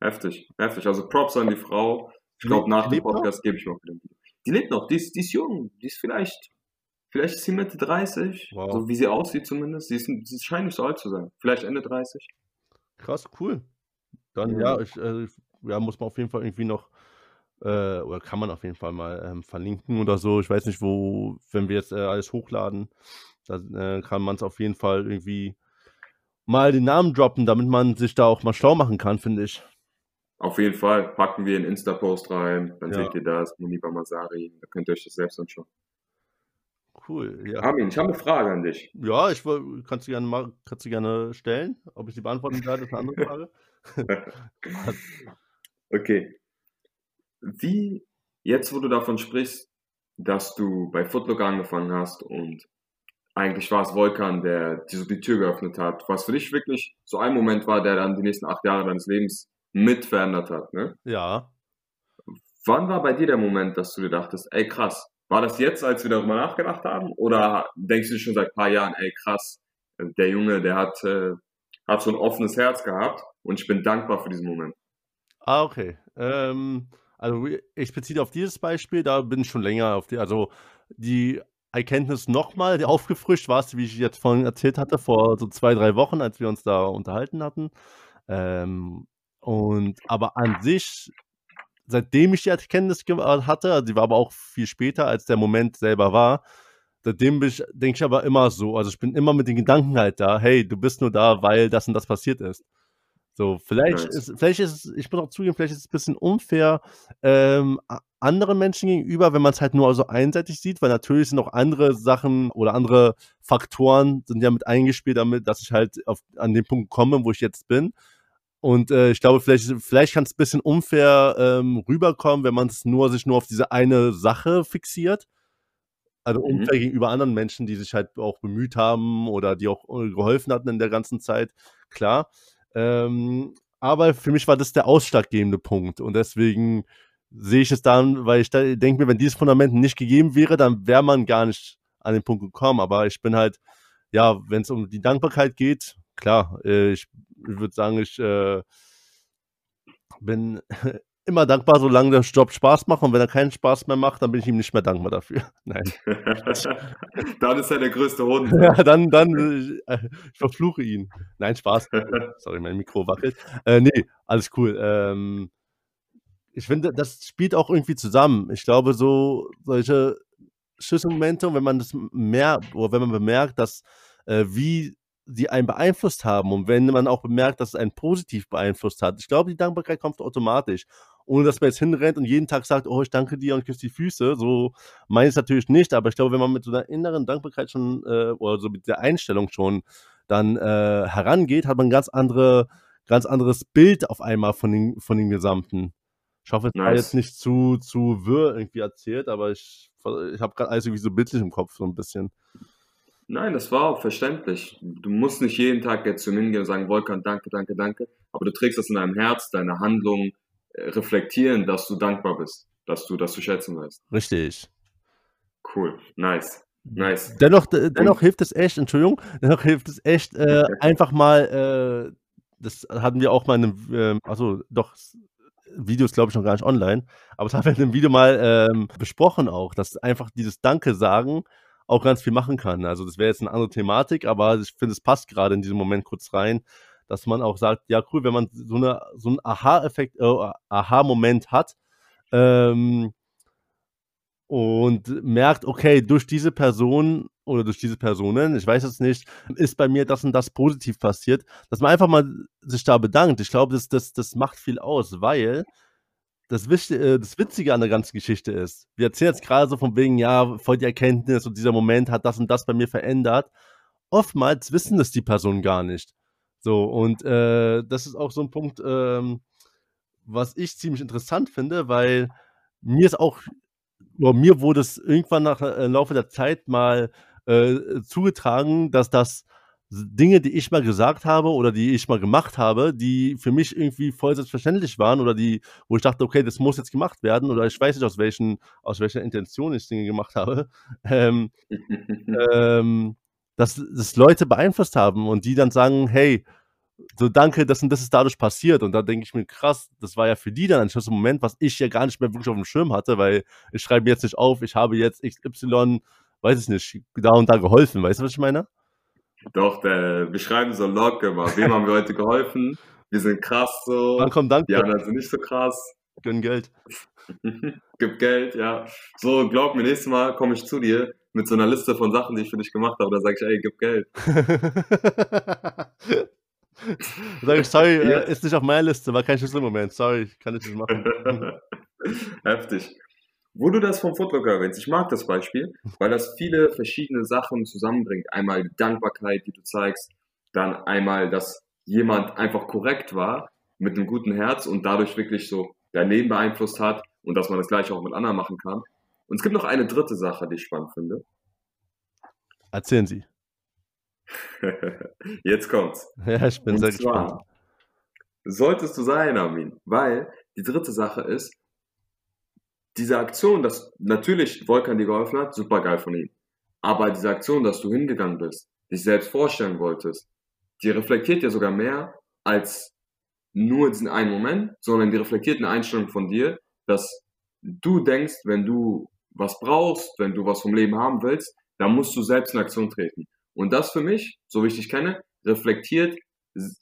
heftig, heftig. Also Props an die Frau. Ich glaube, nach dem Podcast gebe ich auch wieder. Die lebt noch, die ist, die ist jung, die ist vielleicht Vielleicht ist sie Mitte 30, wow. so wie sie aussieht zumindest. Sie, ist, sie scheint nicht so alt zu sein. Vielleicht Ende 30. Krass, cool. Dann ja, ja ich, äh, ja, muss man auf jeden Fall irgendwie noch, äh, oder kann man auf jeden Fall mal ähm, verlinken oder so. Ich weiß nicht, wo, wenn wir jetzt äh, alles hochladen, dann äh, kann man es auf jeden Fall irgendwie mal den Namen droppen, damit man sich da auch mal schlau machen kann, finde ich. Auf jeden Fall packen wir einen Insta-Post rein, dann ja. seht ihr das, Muniba Masari, da könnt ihr euch das selbst anschauen. Cool, ja. Armin, ich habe eine Frage an dich. Ja, ich kannst du gerne mal, kannst du gerne stellen. Ob ich sie beantworten werde, ist eine andere Frage. okay. Wie, jetzt wo du davon sprichst, dass du bei Footlook angefangen hast und eigentlich war es Volkan, der dir so die Tür geöffnet hat, was für dich wirklich so ein Moment war, der dann die nächsten acht Jahre deines Lebens mit verändert hat, ne? Ja. Wann war bei dir der Moment, dass du dir dachtest, ey krass, war das jetzt, als wir darüber nachgedacht haben? Oder denkst du schon seit ein paar Jahren, ey krass, der Junge, der hat, äh, hat so ein offenes Herz gehabt und ich bin dankbar für diesen Moment. Ah, okay. Ähm, also ich beziehe auf dieses Beispiel, da bin ich schon länger auf die, also die Erkenntnis nochmal aufgefrischt war es, wie ich jetzt vorhin erzählt hatte, vor so zwei, drei Wochen, als wir uns da unterhalten hatten. Ähm, und aber an sich seitdem ich die Erkenntnis äh, hatte, also die war aber auch viel später, als der Moment selber war, seitdem bin ich, denke ich aber immer so. Also ich bin immer mit den Gedanken halt da, hey, du bist nur da, weil das und das passiert ist. So, vielleicht ist, vielleicht ist es, ich muss auch zugeben, vielleicht ist es ein bisschen unfair ähm, anderen Menschen gegenüber, wenn man es halt nur so einseitig sieht, weil natürlich sind auch andere Sachen oder andere Faktoren sind ja mit eingespielt damit, dass ich halt auf, an den Punkt komme, wo ich jetzt bin. Und äh, ich glaube, vielleicht, vielleicht kann es ein bisschen unfair ähm, rüberkommen, wenn man es nur sich nur auf diese eine Sache fixiert. Also mhm. unfair gegenüber anderen Menschen, die sich halt auch bemüht haben oder die auch äh, geholfen hatten in der ganzen Zeit, klar. Ähm, aber für mich war das der ausschlaggebende Punkt. Und deswegen sehe ich es dann, weil ich da denke mir, wenn dieses Fundament nicht gegeben wäre, dann wäre man gar nicht an den Punkt gekommen. Aber ich bin halt, ja, wenn es um die Dankbarkeit geht, klar, äh, ich ich würde sagen, ich äh, bin immer dankbar, solange der Job Spaß macht. Und wenn er keinen Spaß mehr macht, dann bin ich ihm nicht mehr dankbar dafür. Nein. dann ist er der größte Hund. ja, dann, dann äh, ich verfluche ihn. Nein, Spaß. Sorry, mein Mikro wackelt. Äh, nee, alles cool. Ähm, ich finde, das spielt auch irgendwie zusammen. Ich glaube, so solche Schlüsselmomente, wenn man das mehr, oder wenn man bemerkt, dass äh, wie die einen beeinflusst haben und wenn man auch bemerkt, dass es einen positiv beeinflusst hat. Ich glaube, die Dankbarkeit kommt automatisch. Ohne dass man jetzt hinrennt und jeden Tag sagt, oh, ich danke dir und küsse die Füße. So meine ich es natürlich nicht, aber ich glaube, wenn man mit so einer inneren Dankbarkeit schon äh, oder so mit der Einstellung schon dann äh, herangeht, hat man ein ganz andere, ganz anderes Bild auf einmal von den, von den Gesamten. Ich hoffe, es nice. war jetzt nicht zu, zu wirr irgendwie erzählt, aber ich, ich habe gerade alles irgendwie so bildlich im Kopf, so ein bisschen. Nein, das war auch verständlich. Du musst nicht jeden Tag jetzt zu ihm hingehen und sagen, Volkan, danke, danke, danke. aber du trägst das in deinem Herz, deine Handlungen äh, reflektieren, dass du dankbar bist, dass du das zu schätzen weißt. Richtig. Cool, nice. Nice. Dennoch, dennoch hilft es echt, Entschuldigung, dennoch hilft es echt, äh, einfach mal, äh, das hatten wir auch mal in einem, äh, also doch, Videos glaube ich noch gar nicht online, aber das haben wir in einem Video mal ähm, besprochen auch, dass einfach dieses Danke sagen auch ganz viel machen kann. Also das wäre jetzt eine andere Thematik, aber ich finde, es passt gerade in diesem Moment kurz rein, dass man auch sagt, ja cool, wenn man so, eine, so einen Aha-Effekt, äh, Aha-Moment hat, ähm, und merkt, okay, durch diese Person oder durch diese Personen, ich weiß es nicht, ist bei mir das und das positiv passiert, dass man einfach mal sich da bedankt. Ich glaube, das, das, das macht viel aus, weil das, äh, das Witzige an der ganzen Geschichte ist, wir erzählen jetzt gerade so von wegen, ja, voll die Erkenntnis und dieser Moment hat das und das bei mir verändert. Oftmals wissen das die Personen gar nicht. So, und äh, das ist auch so ein Punkt, ähm, was ich ziemlich interessant finde, weil mir ist auch ja, mir wurde es irgendwann nach äh, Laufe der Zeit mal äh, zugetragen, dass das Dinge, die ich mal gesagt habe oder die ich mal gemacht habe, die für mich irgendwie voll selbstverständlich waren oder die, wo ich dachte, okay, das muss jetzt gemacht werden oder ich weiß nicht, aus, welchen, aus welcher Intention ich Dinge gemacht habe, ähm, ähm, dass das Leute beeinflusst haben und die dann sagen, hey, so danke, das und das ist dadurch passiert. Und da denke ich mir, krass, das war ja für die dann ein schöner Moment, was ich ja gar nicht mehr wirklich auf dem Schirm hatte, weil ich schreibe jetzt nicht auf, ich habe jetzt XY, weiß ich nicht, da und da geholfen. Weißt du, was ich meine? Doch, der, wir schreiben so locker mal. Wem haben wir heute geholfen? Wir sind krass so. Dann kommt Dank. Die anderen sind nicht so krass. Gönnen Geld. Gib Geld, ja. So, glaub mir, nächstes Mal komme ich zu dir mit so einer Liste von Sachen, die ich für dich gemacht habe. Da sage ich, ey, gib Geld. Sag ich, sorry, ja. äh, ist nicht auf meiner Liste, war kein Schlüsselmoment. Sorry, kann ich nicht machen. Heftig. Wo du das vom Footlocker erwähnst, ich mag das Beispiel, weil das viele verschiedene Sachen zusammenbringt. Einmal die Dankbarkeit, die du zeigst, dann einmal, dass jemand einfach korrekt war mit einem guten Herz und dadurch wirklich so dein Leben beeinflusst hat und dass man das gleiche auch mit anderen machen kann. Und es gibt noch eine dritte Sache, die ich spannend finde. Erzählen Sie. Jetzt kommt's. Ja, ich bin Und sehr gespannt. Solltest du sein, Armin, weil die dritte Sache ist, diese Aktion, dass natürlich Volkan dir geholfen hat, super geil von ihm. Aber diese Aktion, dass du hingegangen bist, dich selbst vorstellen wolltest, die reflektiert ja sogar mehr als nur diesen einen Moment, sondern die reflektiert eine Einstellung von dir, dass du denkst, wenn du was brauchst, wenn du was vom Leben haben willst, dann musst du selbst in Aktion treten. Und das für mich, so wie ich dich kenne, reflektiert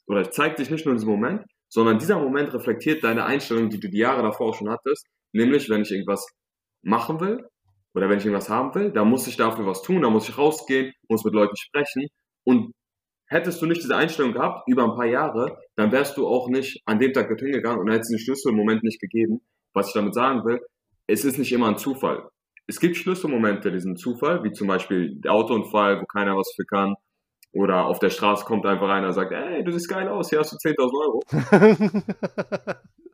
oder zeigt sich nicht nur in diesem Moment, sondern dieser Moment reflektiert deine Einstellung, die du die Jahre davor schon hattest. Nämlich, wenn ich irgendwas machen will oder wenn ich irgendwas haben will, dann muss ich dafür was tun, dann muss ich rausgehen, muss mit Leuten sprechen. Und hättest du nicht diese Einstellung gehabt über ein paar Jahre, dann wärst du auch nicht an dem Tag dorthin gegangen und hättest den Schlüssel im Moment nicht gegeben. Was ich damit sagen will, es ist nicht immer ein Zufall es gibt Schlüsselmomente, diesen Zufall, wie zum Beispiel der Autounfall, wo keiner was für kann. Oder auf der Straße kommt einfach einer und sagt, ey, du siehst geil aus, hier hast du 10.000 Euro.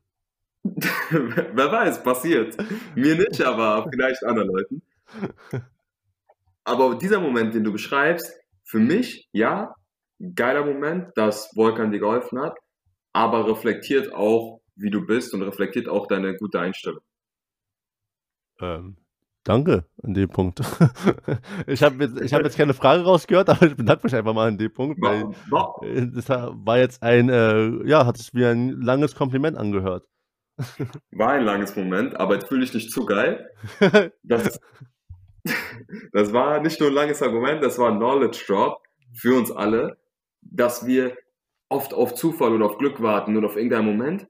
Wer weiß, passiert. Mir nicht, aber vielleicht anderen Leuten. Aber dieser Moment, den du beschreibst, für mich, ja, geiler Moment, dass Volkan dir geholfen hat, aber reflektiert auch, wie du bist und reflektiert auch deine gute Einstellung. Ähm, Danke an dem Punkt. ich habe jetzt, hab jetzt keine Frage rausgehört, aber ich bedanke mich einfach mal an dem Punkt, weil äh, das war jetzt ein, äh, ja, hat sich wie ein langes Kompliment angehört. War ein langes Moment, aber jetzt fühle ich dich zu geil. Das, das war nicht nur ein langes Argument, das war ein Knowledge Drop für uns alle, dass wir oft auf Zufall oder auf Glück warten oder auf irgendeinen Moment,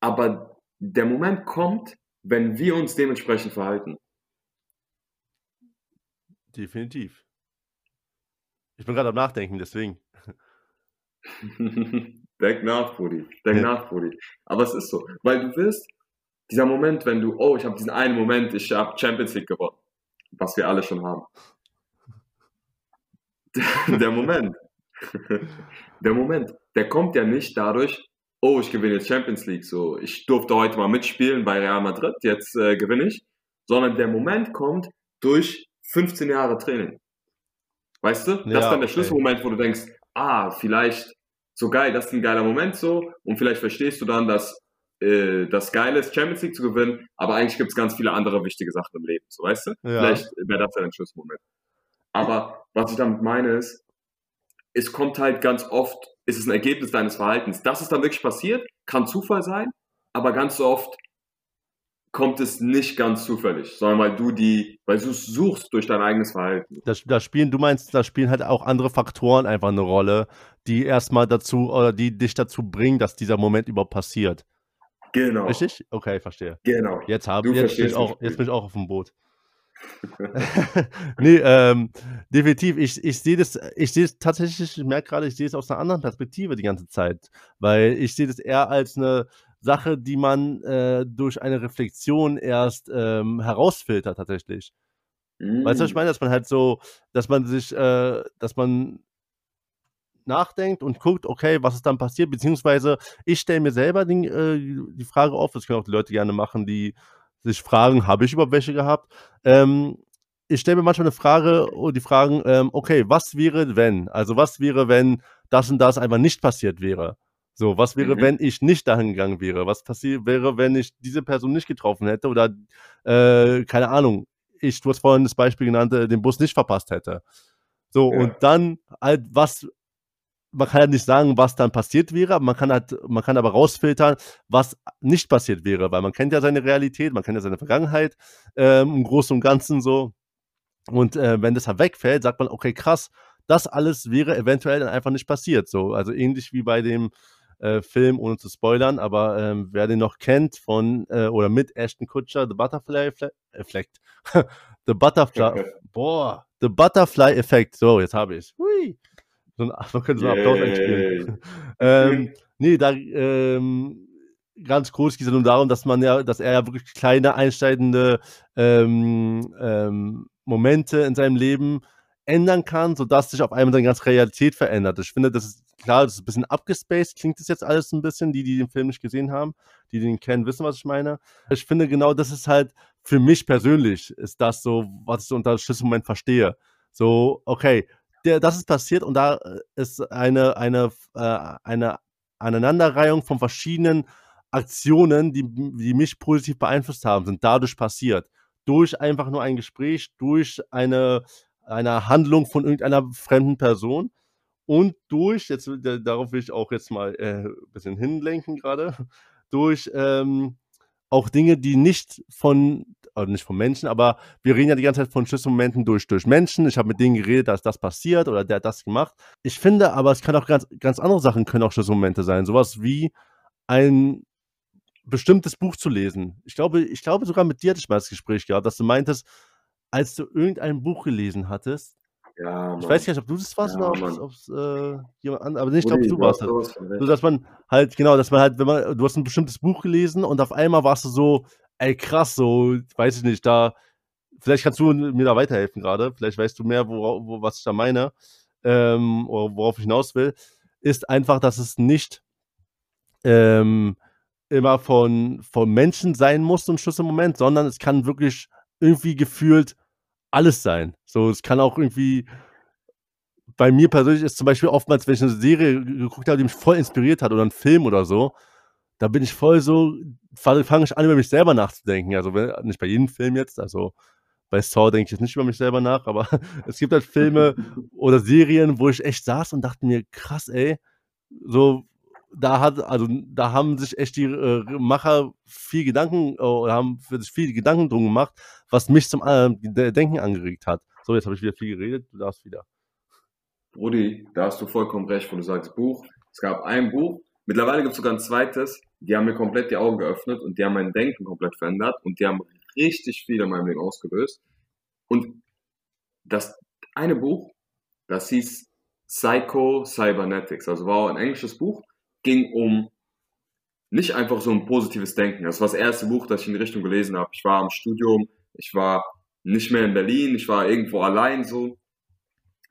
aber der Moment kommt, wenn wir uns dementsprechend verhalten. Definitiv. Ich bin gerade am Nachdenken, deswegen. Denk nach, Brudi. Denk ja. nach, Brudi. Aber es ist so. Weil du wirst, dieser Moment, wenn du, oh, ich habe diesen einen Moment, ich habe Champions League gewonnen. Was wir alle schon haben. der Moment. der Moment, der kommt ja nicht dadurch, oh, ich gewinne jetzt Champions League, so, ich durfte heute mal mitspielen bei Real Madrid, jetzt äh, gewinne ich, sondern der Moment kommt durch 15 Jahre Training. Weißt du? Das ja, ist dann der Schlüsselmoment, wo du denkst, ah, vielleicht so geil, das ist ein geiler Moment so und vielleicht verstehst du dann, dass äh, das Geile ist, Champions League zu gewinnen, aber eigentlich gibt es ganz viele andere wichtige Sachen im Leben, so weißt du? Ja. Vielleicht wäre das ja ein Schlussmoment. Aber was ich damit meine ist, es kommt halt ganz oft, ist es ein Ergebnis deines Verhaltens. Dass es dann wirklich passiert, kann Zufall sein, aber ganz oft kommt es nicht ganz zufällig, sondern weil du die, weil du es suchst durch dein eigenes Verhalten. Das, das spielen, du meinst, da spielen halt auch andere Faktoren einfach eine Rolle, die erstmal dazu oder die dich dazu bringen, dass dieser Moment überhaupt passiert. Genau. Richtig? Okay, verstehe. Genau. Jetzt, hab, jetzt, bin ich auch, jetzt bin ich auch auf dem Boot. nee, ähm, definitiv. Ich, ich sehe das, ich sehe es tatsächlich, ich merke gerade, ich sehe es aus einer anderen Perspektive die ganze Zeit. Weil ich sehe das eher als eine Sache, die man äh, durch eine Reflexion erst ähm, herausfiltert, tatsächlich. Mm. Weißt du, was ich mm. meine? Dass man halt so, dass man sich, äh, dass man nachdenkt und guckt, okay, was ist dann passiert, beziehungsweise ich stelle mir selber die, äh, die Frage auf, das können auch die Leute gerne machen, die sich fragen, habe ich überhaupt welche gehabt? Ähm, ich stelle mir manchmal eine Frage und die fragen, ähm, okay, was wäre, wenn? Also was wäre, wenn das und das einfach nicht passiert wäre? So, was wäre, mhm. wenn ich nicht dahin gegangen wäre? Was passiert wäre, wenn ich diese Person nicht getroffen hätte oder, äh, keine Ahnung, ich, du hast vorhin das Beispiel genannt, äh, den Bus nicht verpasst hätte. So, ja. und dann halt, was man kann ja nicht sagen, was dann passiert wäre, aber man kann halt, man kann aber rausfiltern, was nicht passiert wäre, weil man kennt ja seine Realität, man kennt ja seine Vergangenheit ähm, im Großen und Ganzen so. Und äh, wenn das halt wegfällt, sagt man, okay, krass, das alles wäre eventuell dann einfach nicht passiert. So, also ähnlich wie bei dem äh, Film, ohne zu spoilern, aber ähm, wer den noch kennt von äh, oder mit Ashton Kutcher, The Butterfly Effect. The Butterfly, boah, The Butterfly Effect. So, jetzt habe ich. Hui. So ein, man könnte so einen Applaus einspielen. ähm, nee, da ähm, ganz groß geht es nur darum, dass man ja, dass er ja wirklich kleine einsteigende ähm, ähm, Momente in seinem Leben ändern kann, sodass sich auf einmal seine ganze Realität verändert. Ich finde, das ist klar, das ist ein bisschen abgespaced, klingt das jetzt alles ein bisschen, die, die den Film nicht gesehen haben, die den kennen, wissen, was ich meine. Ich finde genau, das ist halt für mich persönlich, ist das so, was ich unter Schlüsselmoment verstehe. So, okay, der, das ist passiert und da äh, ist eine, eine, äh, eine Aneinanderreihung von verschiedenen Aktionen, die, die mich positiv beeinflusst haben, sind dadurch passiert. Durch einfach nur ein Gespräch, durch eine, eine Handlung von irgendeiner fremden Person und durch, jetzt darauf will ich auch jetzt mal äh, ein bisschen hinlenken gerade, durch ähm, auch Dinge, die nicht von, also nicht von Menschen, aber wir reden ja die ganze Zeit von Schlüsselmomenten durch, durch Menschen. Ich habe mit denen geredet, dass das passiert oder der hat das gemacht. Ich finde aber, es kann auch ganz, ganz andere Sachen können auch Schlüsselmomente sein. Sowas wie ein bestimmtes Buch zu lesen. Ich glaube, ich glaube sogar mit dir hatte ich mal das Gespräch gehabt, dass du meintest, als du irgendein Buch gelesen hattest, ja, ich weiß gar nicht, ob du das warst ja, oder ob es äh, jemand anderes, aber nicht, ich glaube, du warst das. So, dass man halt, genau, dass man halt, wenn man, du hast ein bestimmtes Buch gelesen und auf einmal warst du so, ey, krass, so, weiß ich nicht, da, vielleicht kannst du mir da weiterhelfen gerade, vielleicht weißt du mehr, wo, wo, was ich da meine, ähm, oder worauf ich hinaus will, ist einfach, dass es nicht ähm, immer von, von Menschen sein muss im Schlüsselmoment, sondern es kann wirklich irgendwie gefühlt alles sein. So, es kann auch irgendwie. Bei mir persönlich ist zum Beispiel oftmals, wenn ich eine Serie geguckt habe, die mich voll inspiriert hat oder einen Film oder so, da bin ich voll so, fange ich an, über mich selber nachzudenken. Also nicht bei jedem Film jetzt, also bei Saw denke ich jetzt nicht über mich selber nach, aber es gibt halt Filme oder Serien, wo ich echt saß und dachte mir, krass, ey, so da hat, also da haben sich echt die äh, Macher viel Gedanken, äh, haben für sich viel Gedanken drum gemacht, was mich zum äh, Denken angeregt hat. So, jetzt habe ich wieder viel geredet, du darfst wieder. Brudi, da hast du vollkommen recht, wenn du sagst Buch. Es gab ein Buch, mittlerweile gibt es sogar ein zweites, die haben mir komplett die Augen geöffnet und die haben mein Denken komplett verändert und die haben richtig viel in meinem Leben ausgelöst. Und das eine Buch, das hieß Psycho Cybernetics, also war ein englisches Buch ging um nicht einfach so ein positives Denken. Das war das erste Buch, das ich in die Richtung gelesen habe. Ich war am Studium, ich war nicht mehr in Berlin, ich war irgendwo allein so,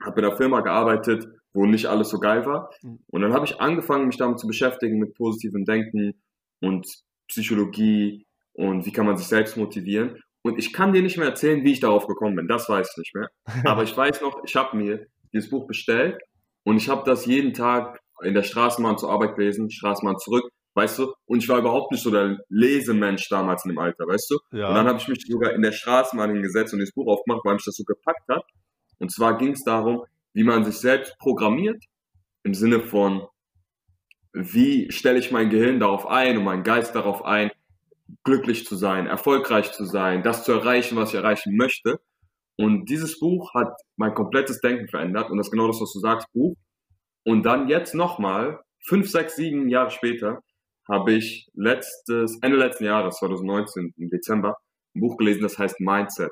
habe in einer Firma gearbeitet, wo nicht alles so geil war. Mhm. Und dann habe ich angefangen, mich damit zu beschäftigen mit positivem Denken und Psychologie und wie kann man sich selbst motivieren. Und ich kann dir nicht mehr erzählen, wie ich darauf gekommen bin. Das weiß ich nicht mehr. Aber ich weiß noch, ich habe mir dieses Buch bestellt und ich habe das jeden Tag in der Straßenbahn zur Arbeit gelesen, Straßenbahn zurück, weißt du? Und ich war überhaupt nicht so der Lesemensch damals in dem Alter, weißt du? Ja. Und dann habe ich mich sogar in der Straßenbahn hingesetzt und das Buch aufgemacht, weil mich das so gepackt hat. Und zwar ging es darum, wie man sich selbst programmiert, im Sinne von, wie stelle ich mein Gehirn darauf ein und meinen Geist darauf ein, glücklich zu sein, erfolgreich zu sein, das zu erreichen, was ich erreichen möchte. Und dieses Buch hat mein komplettes Denken verändert und das ist genau das, was du sagst, Buch. Und dann jetzt nochmal, fünf, sechs, sieben Jahre später, habe ich letztes, Ende letzten Jahres, 2019, im Dezember, ein Buch gelesen, das heißt Mindset.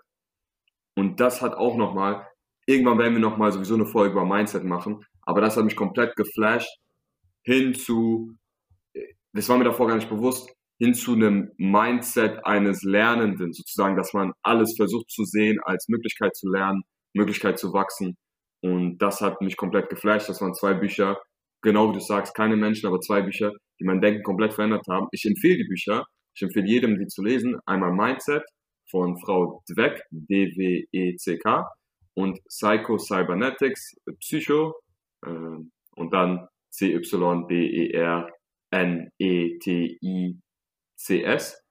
Und das hat auch nochmal, irgendwann werden wir nochmal sowieso eine Folge über Mindset machen, aber das hat mich komplett geflasht hin zu, das war mir davor gar nicht bewusst, hin zu einem Mindset eines Lernenden, sozusagen, dass man alles versucht zu sehen als Möglichkeit zu lernen, Möglichkeit zu wachsen. Und das hat mich komplett geflasht. Das waren zwei Bücher, genau wie du sagst, keine Menschen, aber zwei Bücher, die mein Denken komplett verändert haben. Ich empfehle die Bücher. Ich empfehle jedem, die zu lesen. Einmal Mindset von Frau Dweck, D-W-E-C-K, und Psycho Cybernetics, Psycho, äh, und dann C-Y-B-E-R-N-E-T-I-C-S.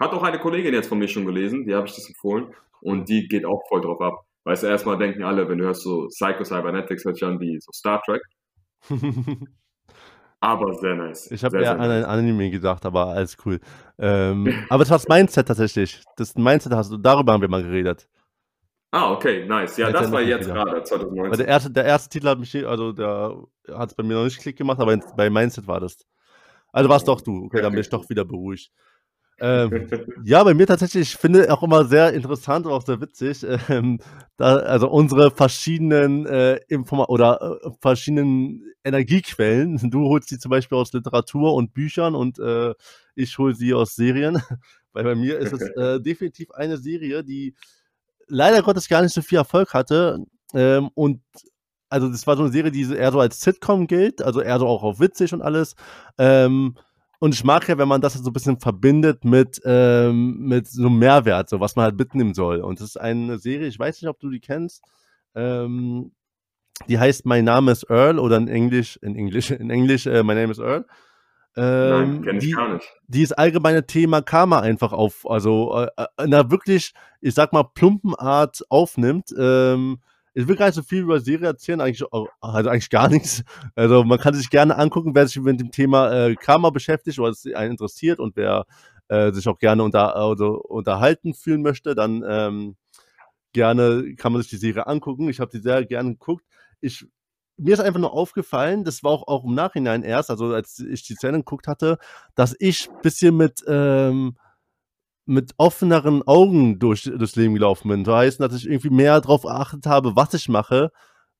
Hat auch eine Kollegin jetzt von mir schon gelesen, die habe ich das empfohlen und die geht auch voll drauf ab. Weißt du, erstmal denken alle, wenn du hörst so Psycho Cybernetics, hört sich an wie so Star Trek. aber sehr nice. Ich habe eher an ein Anime gedacht, aber alles cool. Ähm, aber es war das Mindset tatsächlich. Das Mindset hast du, darüber haben wir mal geredet. Ah, okay, nice. Ja, das war jetzt gerade, 2019. der, erste, der erste Titel hat mich, also der hat es bei mir noch nicht Klick gemacht, aber bei Mindset war das. Also war es doch du. Okay, dann bin ich doch wieder beruhigt. Ähm, ja, bei mir tatsächlich, ich finde auch immer sehr interessant und auch sehr witzig, ähm, da, also unsere verschiedenen äh, Informa oder äh, verschiedenen Energiequellen. Du holst die zum Beispiel aus Literatur und Büchern und äh, ich hole sie aus Serien. Weil bei mir ist es äh, definitiv eine Serie, die leider Gottes gar nicht so viel Erfolg hatte. Ähm, und also das war so eine Serie, die eher so als Sitcom gilt, also eher so auch auf witzig und alles. Ähm, und ich mag ja, wenn man das so ein bisschen verbindet mit, ähm, mit so einem Mehrwert, so was man halt mitnehmen soll. Und das ist eine Serie, ich weiß nicht, ob du die kennst. Ähm, die heißt Mein Name ist Earl oder in Englisch, in Englisch, in Englisch, äh, My Name is Earl. Ähm, Nein, kenn ich die, gar nicht. Die allgemeine Thema Karma einfach auf, also äh, äh, in einer wirklich, ich sag mal, plumpen Art aufnimmt. Ähm, ich will gar nicht so viel über Serie erzählen, eigentlich, also eigentlich gar nichts. Also man kann sich gerne angucken, wer sich mit dem Thema äh, Karma beschäftigt oder es einen interessiert und wer äh, sich auch gerne unter, also unterhalten fühlen möchte, dann ähm, gerne kann man sich die Serie angucken. Ich habe die sehr gerne geguckt. Ich mir ist einfach nur aufgefallen, das war auch, auch im Nachhinein erst, also als ich die Sendung geguckt hatte, dass ich ein bisschen mit, ähm, mit offeneren Augen durch das Leben gelaufen bin. Das heißt, dass ich irgendwie mehr darauf geachtet habe, was ich mache,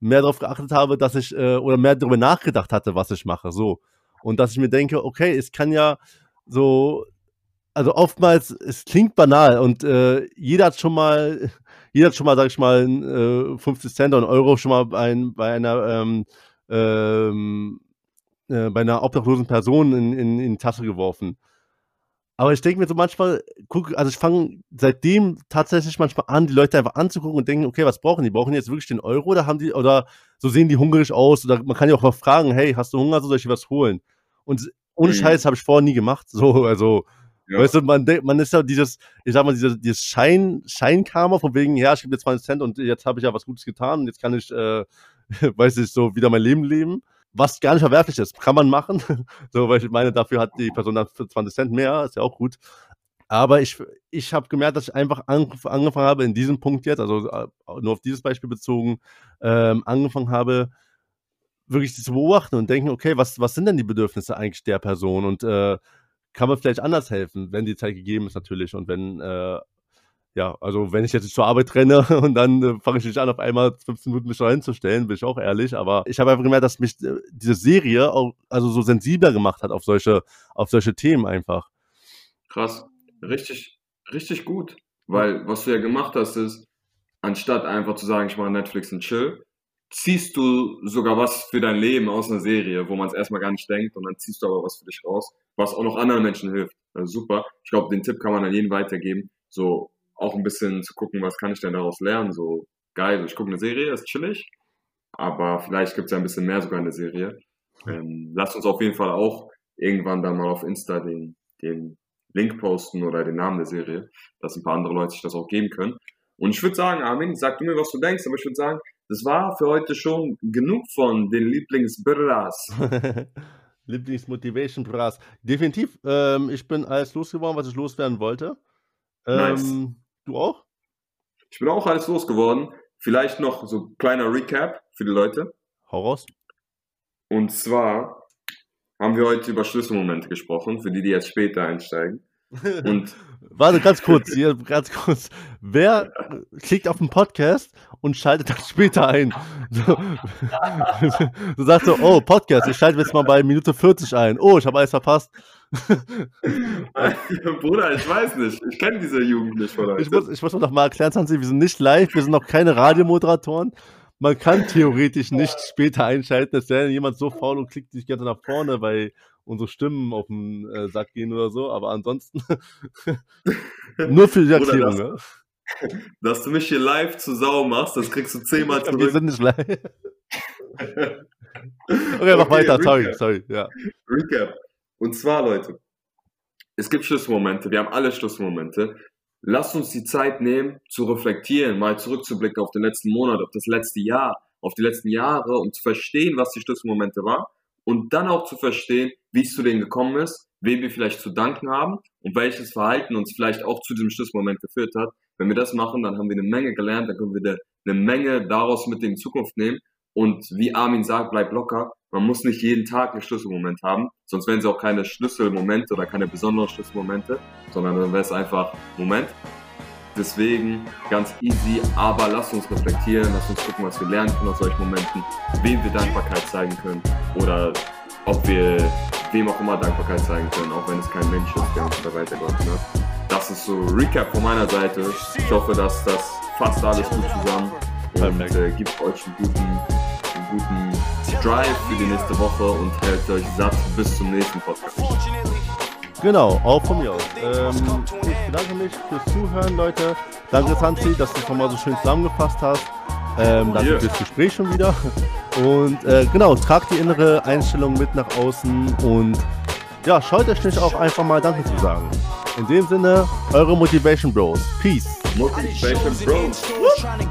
mehr darauf geachtet habe, dass ich, äh, oder mehr darüber nachgedacht hatte, was ich mache, so. Und dass ich mir denke, okay, es kann ja so, also oftmals, es klingt banal und äh, jeder hat schon mal jeder hat schon mal, sag ich mal, äh, 50 Cent oder einen Euro schon mal bei, bei einer ähm, ähm, äh, bei einer obdachlosen Person in, in, in die Tasche geworfen. Aber ich denke mir so manchmal, guck, also ich fange seitdem tatsächlich manchmal an, die Leute einfach anzugucken und denken, okay, was brauchen die? Brauchen die jetzt wirklich den Euro oder haben die, oder so sehen die hungrig aus? Oder man kann ja auch mal fragen, hey, hast du Hunger, so soll ich dir was holen? Und ohne mhm. Scheiß habe ich vorher nie gemacht. So, also ja. Weißt du, man, man ist ja dieses, ich sag mal, dieses, dieses Schein, Scheinkarma von wegen, ja, ich gebe dir 20 Cent und jetzt habe ich ja was Gutes getan und jetzt kann ich, äh, weiß ich, so wieder mein Leben leben. Was gar nicht verwerflich ist, kann man machen. so, weil ich meine, dafür hat die Person dann für 20 Cent mehr, ist ja auch gut. Aber ich, ich habe gemerkt, dass ich einfach angefangen habe, in diesem Punkt jetzt, also äh, nur auf dieses Beispiel bezogen, ähm, angefangen habe, wirklich zu beobachten und denken, okay, was, was sind denn die Bedürfnisse eigentlich der Person? Und äh, kann man vielleicht anders helfen, wenn die Zeit gegeben ist natürlich und wenn äh, ja, also wenn ich jetzt zur Arbeit renne und dann äh, fange ich nicht an, auf einmal 15 Minuten mich da hinzustellen, bin ich auch ehrlich, aber ich habe einfach gemerkt, dass mich äh, diese Serie auch also so sensibler gemacht hat auf solche, auf solche Themen einfach. Krass, richtig, richtig gut, weil was du ja gemacht hast, ist, anstatt einfach zu sagen, ich mache Netflix und chill, ziehst du sogar was für dein Leben aus einer Serie, wo man es erstmal gar nicht denkt und dann ziehst du aber was für dich raus, was auch noch anderen Menschen hilft. Also super. Ich glaube, den Tipp kann man an jeden weitergeben. So auch ein bisschen zu gucken, was kann ich denn daraus lernen. So geil, ich gucke eine Serie, ist chillig, aber vielleicht gibt es ja ein bisschen mehr sogar in der Serie. Ähm, lasst uns auf jeden Fall auch irgendwann dann mal auf Insta den, den Link posten oder den Namen der Serie, dass ein paar andere Leute sich das auch geben können. Und ich würde sagen, Armin, sag du mir, was du denkst, aber ich würde sagen, das war für heute schon genug von den Lieblingsbirras. Lieblingsmotivation-Bras. Definitiv. Ähm, ich bin alles losgeworden, was ich loswerden wollte. Ähm, Nice. Du auch? Ich bin auch alles losgeworden. Vielleicht noch so ein kleiner Recap für die Leute. Hau raus. Und zwar haben wir heute über Schlüsselmomente gesprochen, für die, die jetzt später einsteigen. Und Warte, ganz kurz, hier, ganz kurz. Wer klickt auf den Podcast und schaltet dann später ein? So, du sagst so, oh, Podcast, ich schalte jetzt mal bei Minute 40 ein. Oh, ich habe alles verpasst. Bruder, ich weiß nicht. Ich kenne diese Jugend nicht von Ich heute. muss, ich muss noch mal erklären, Sansi, wir sind nicht live, wir sind noch keine Radiomoderatoren. Man kann theoretisch nicht später einschalten, es sei denn, jemand so faul und klickt sich gerne nach vorne, weil unsere Stimmen auf den äh, Sack gehen oder so, aber ansonsten nur für die Bruder, Erklärung. das- Ne? Dass du mich hier live zu Sau machst, das kriegst du zehnmal Wir zurück. sind nicht live. Okay, mach Okay, weiter, sorry, Recap. sorry, ja. Recap. Und zwar, Leute, es gibt Schlüsselmomente, wir haben alle Schlüsselmomente. Lasst uns die Zeit nehmen, zu reflektieren, mal zurückzublicken auf den letzten Monat, auf das letzte Jahr, auf die letzten Jahre und zu verstehen, was die Schlüsselmomente waren und dann auch zu verstehen, wie es zu denen gekommen ist, wem wir vielleicht zu danken haben und welches Verhalten uns vielleicht auch zu diesem Schlüsselmoment geführt hat. Wenn wir das machen, dann haben wir eine Menge gelernt, dann können wir eine Menge daraus mit in die Zukunft nehmen und wie Armin sagt, bleib locker. Man muss nicht jeden Tag einen Schlüsselmoment haben, sonst wären es auch keine Schlüsselmomente oder keine besonderen Schlüsselmomente, sondern dann wäre es einfach Moment. Deswegen ganz easy, aber lasst uns reflektieren, lasst uns gucken, was wir lernen können aus solchen Momenten, wem wir Dankbarkeit zeigen können oder ob wir wem auch immer Dankbarkeit zeigen können, auch wenn es kein Mensch ist, der uns da weitergeholfen hat. Das ist so Recap von meiner Seite. Ich hoffe, dass das fasst alles gut zusammen und äh, gibt euch einen guten, guten Drive für die nächste Woche und hält euch satt bis zum nächsten Podcast. Genau, auch von mir aus. Ähm, ich bedanke mich fürs Zuhören, Leute. Danke, Santi, dass du es nochmal so schön zusammengefasst hast. Ähm, danke Yeah. fürs Gespräch schon wieder. Und äh, genau, tragt die innere Einstellung mit nach außen und ja, scheut euch nicht auch einfach mal Danke zu sagen. In dem Sinne, eure Motivation Bros. Peace. Motivation Bros. Trying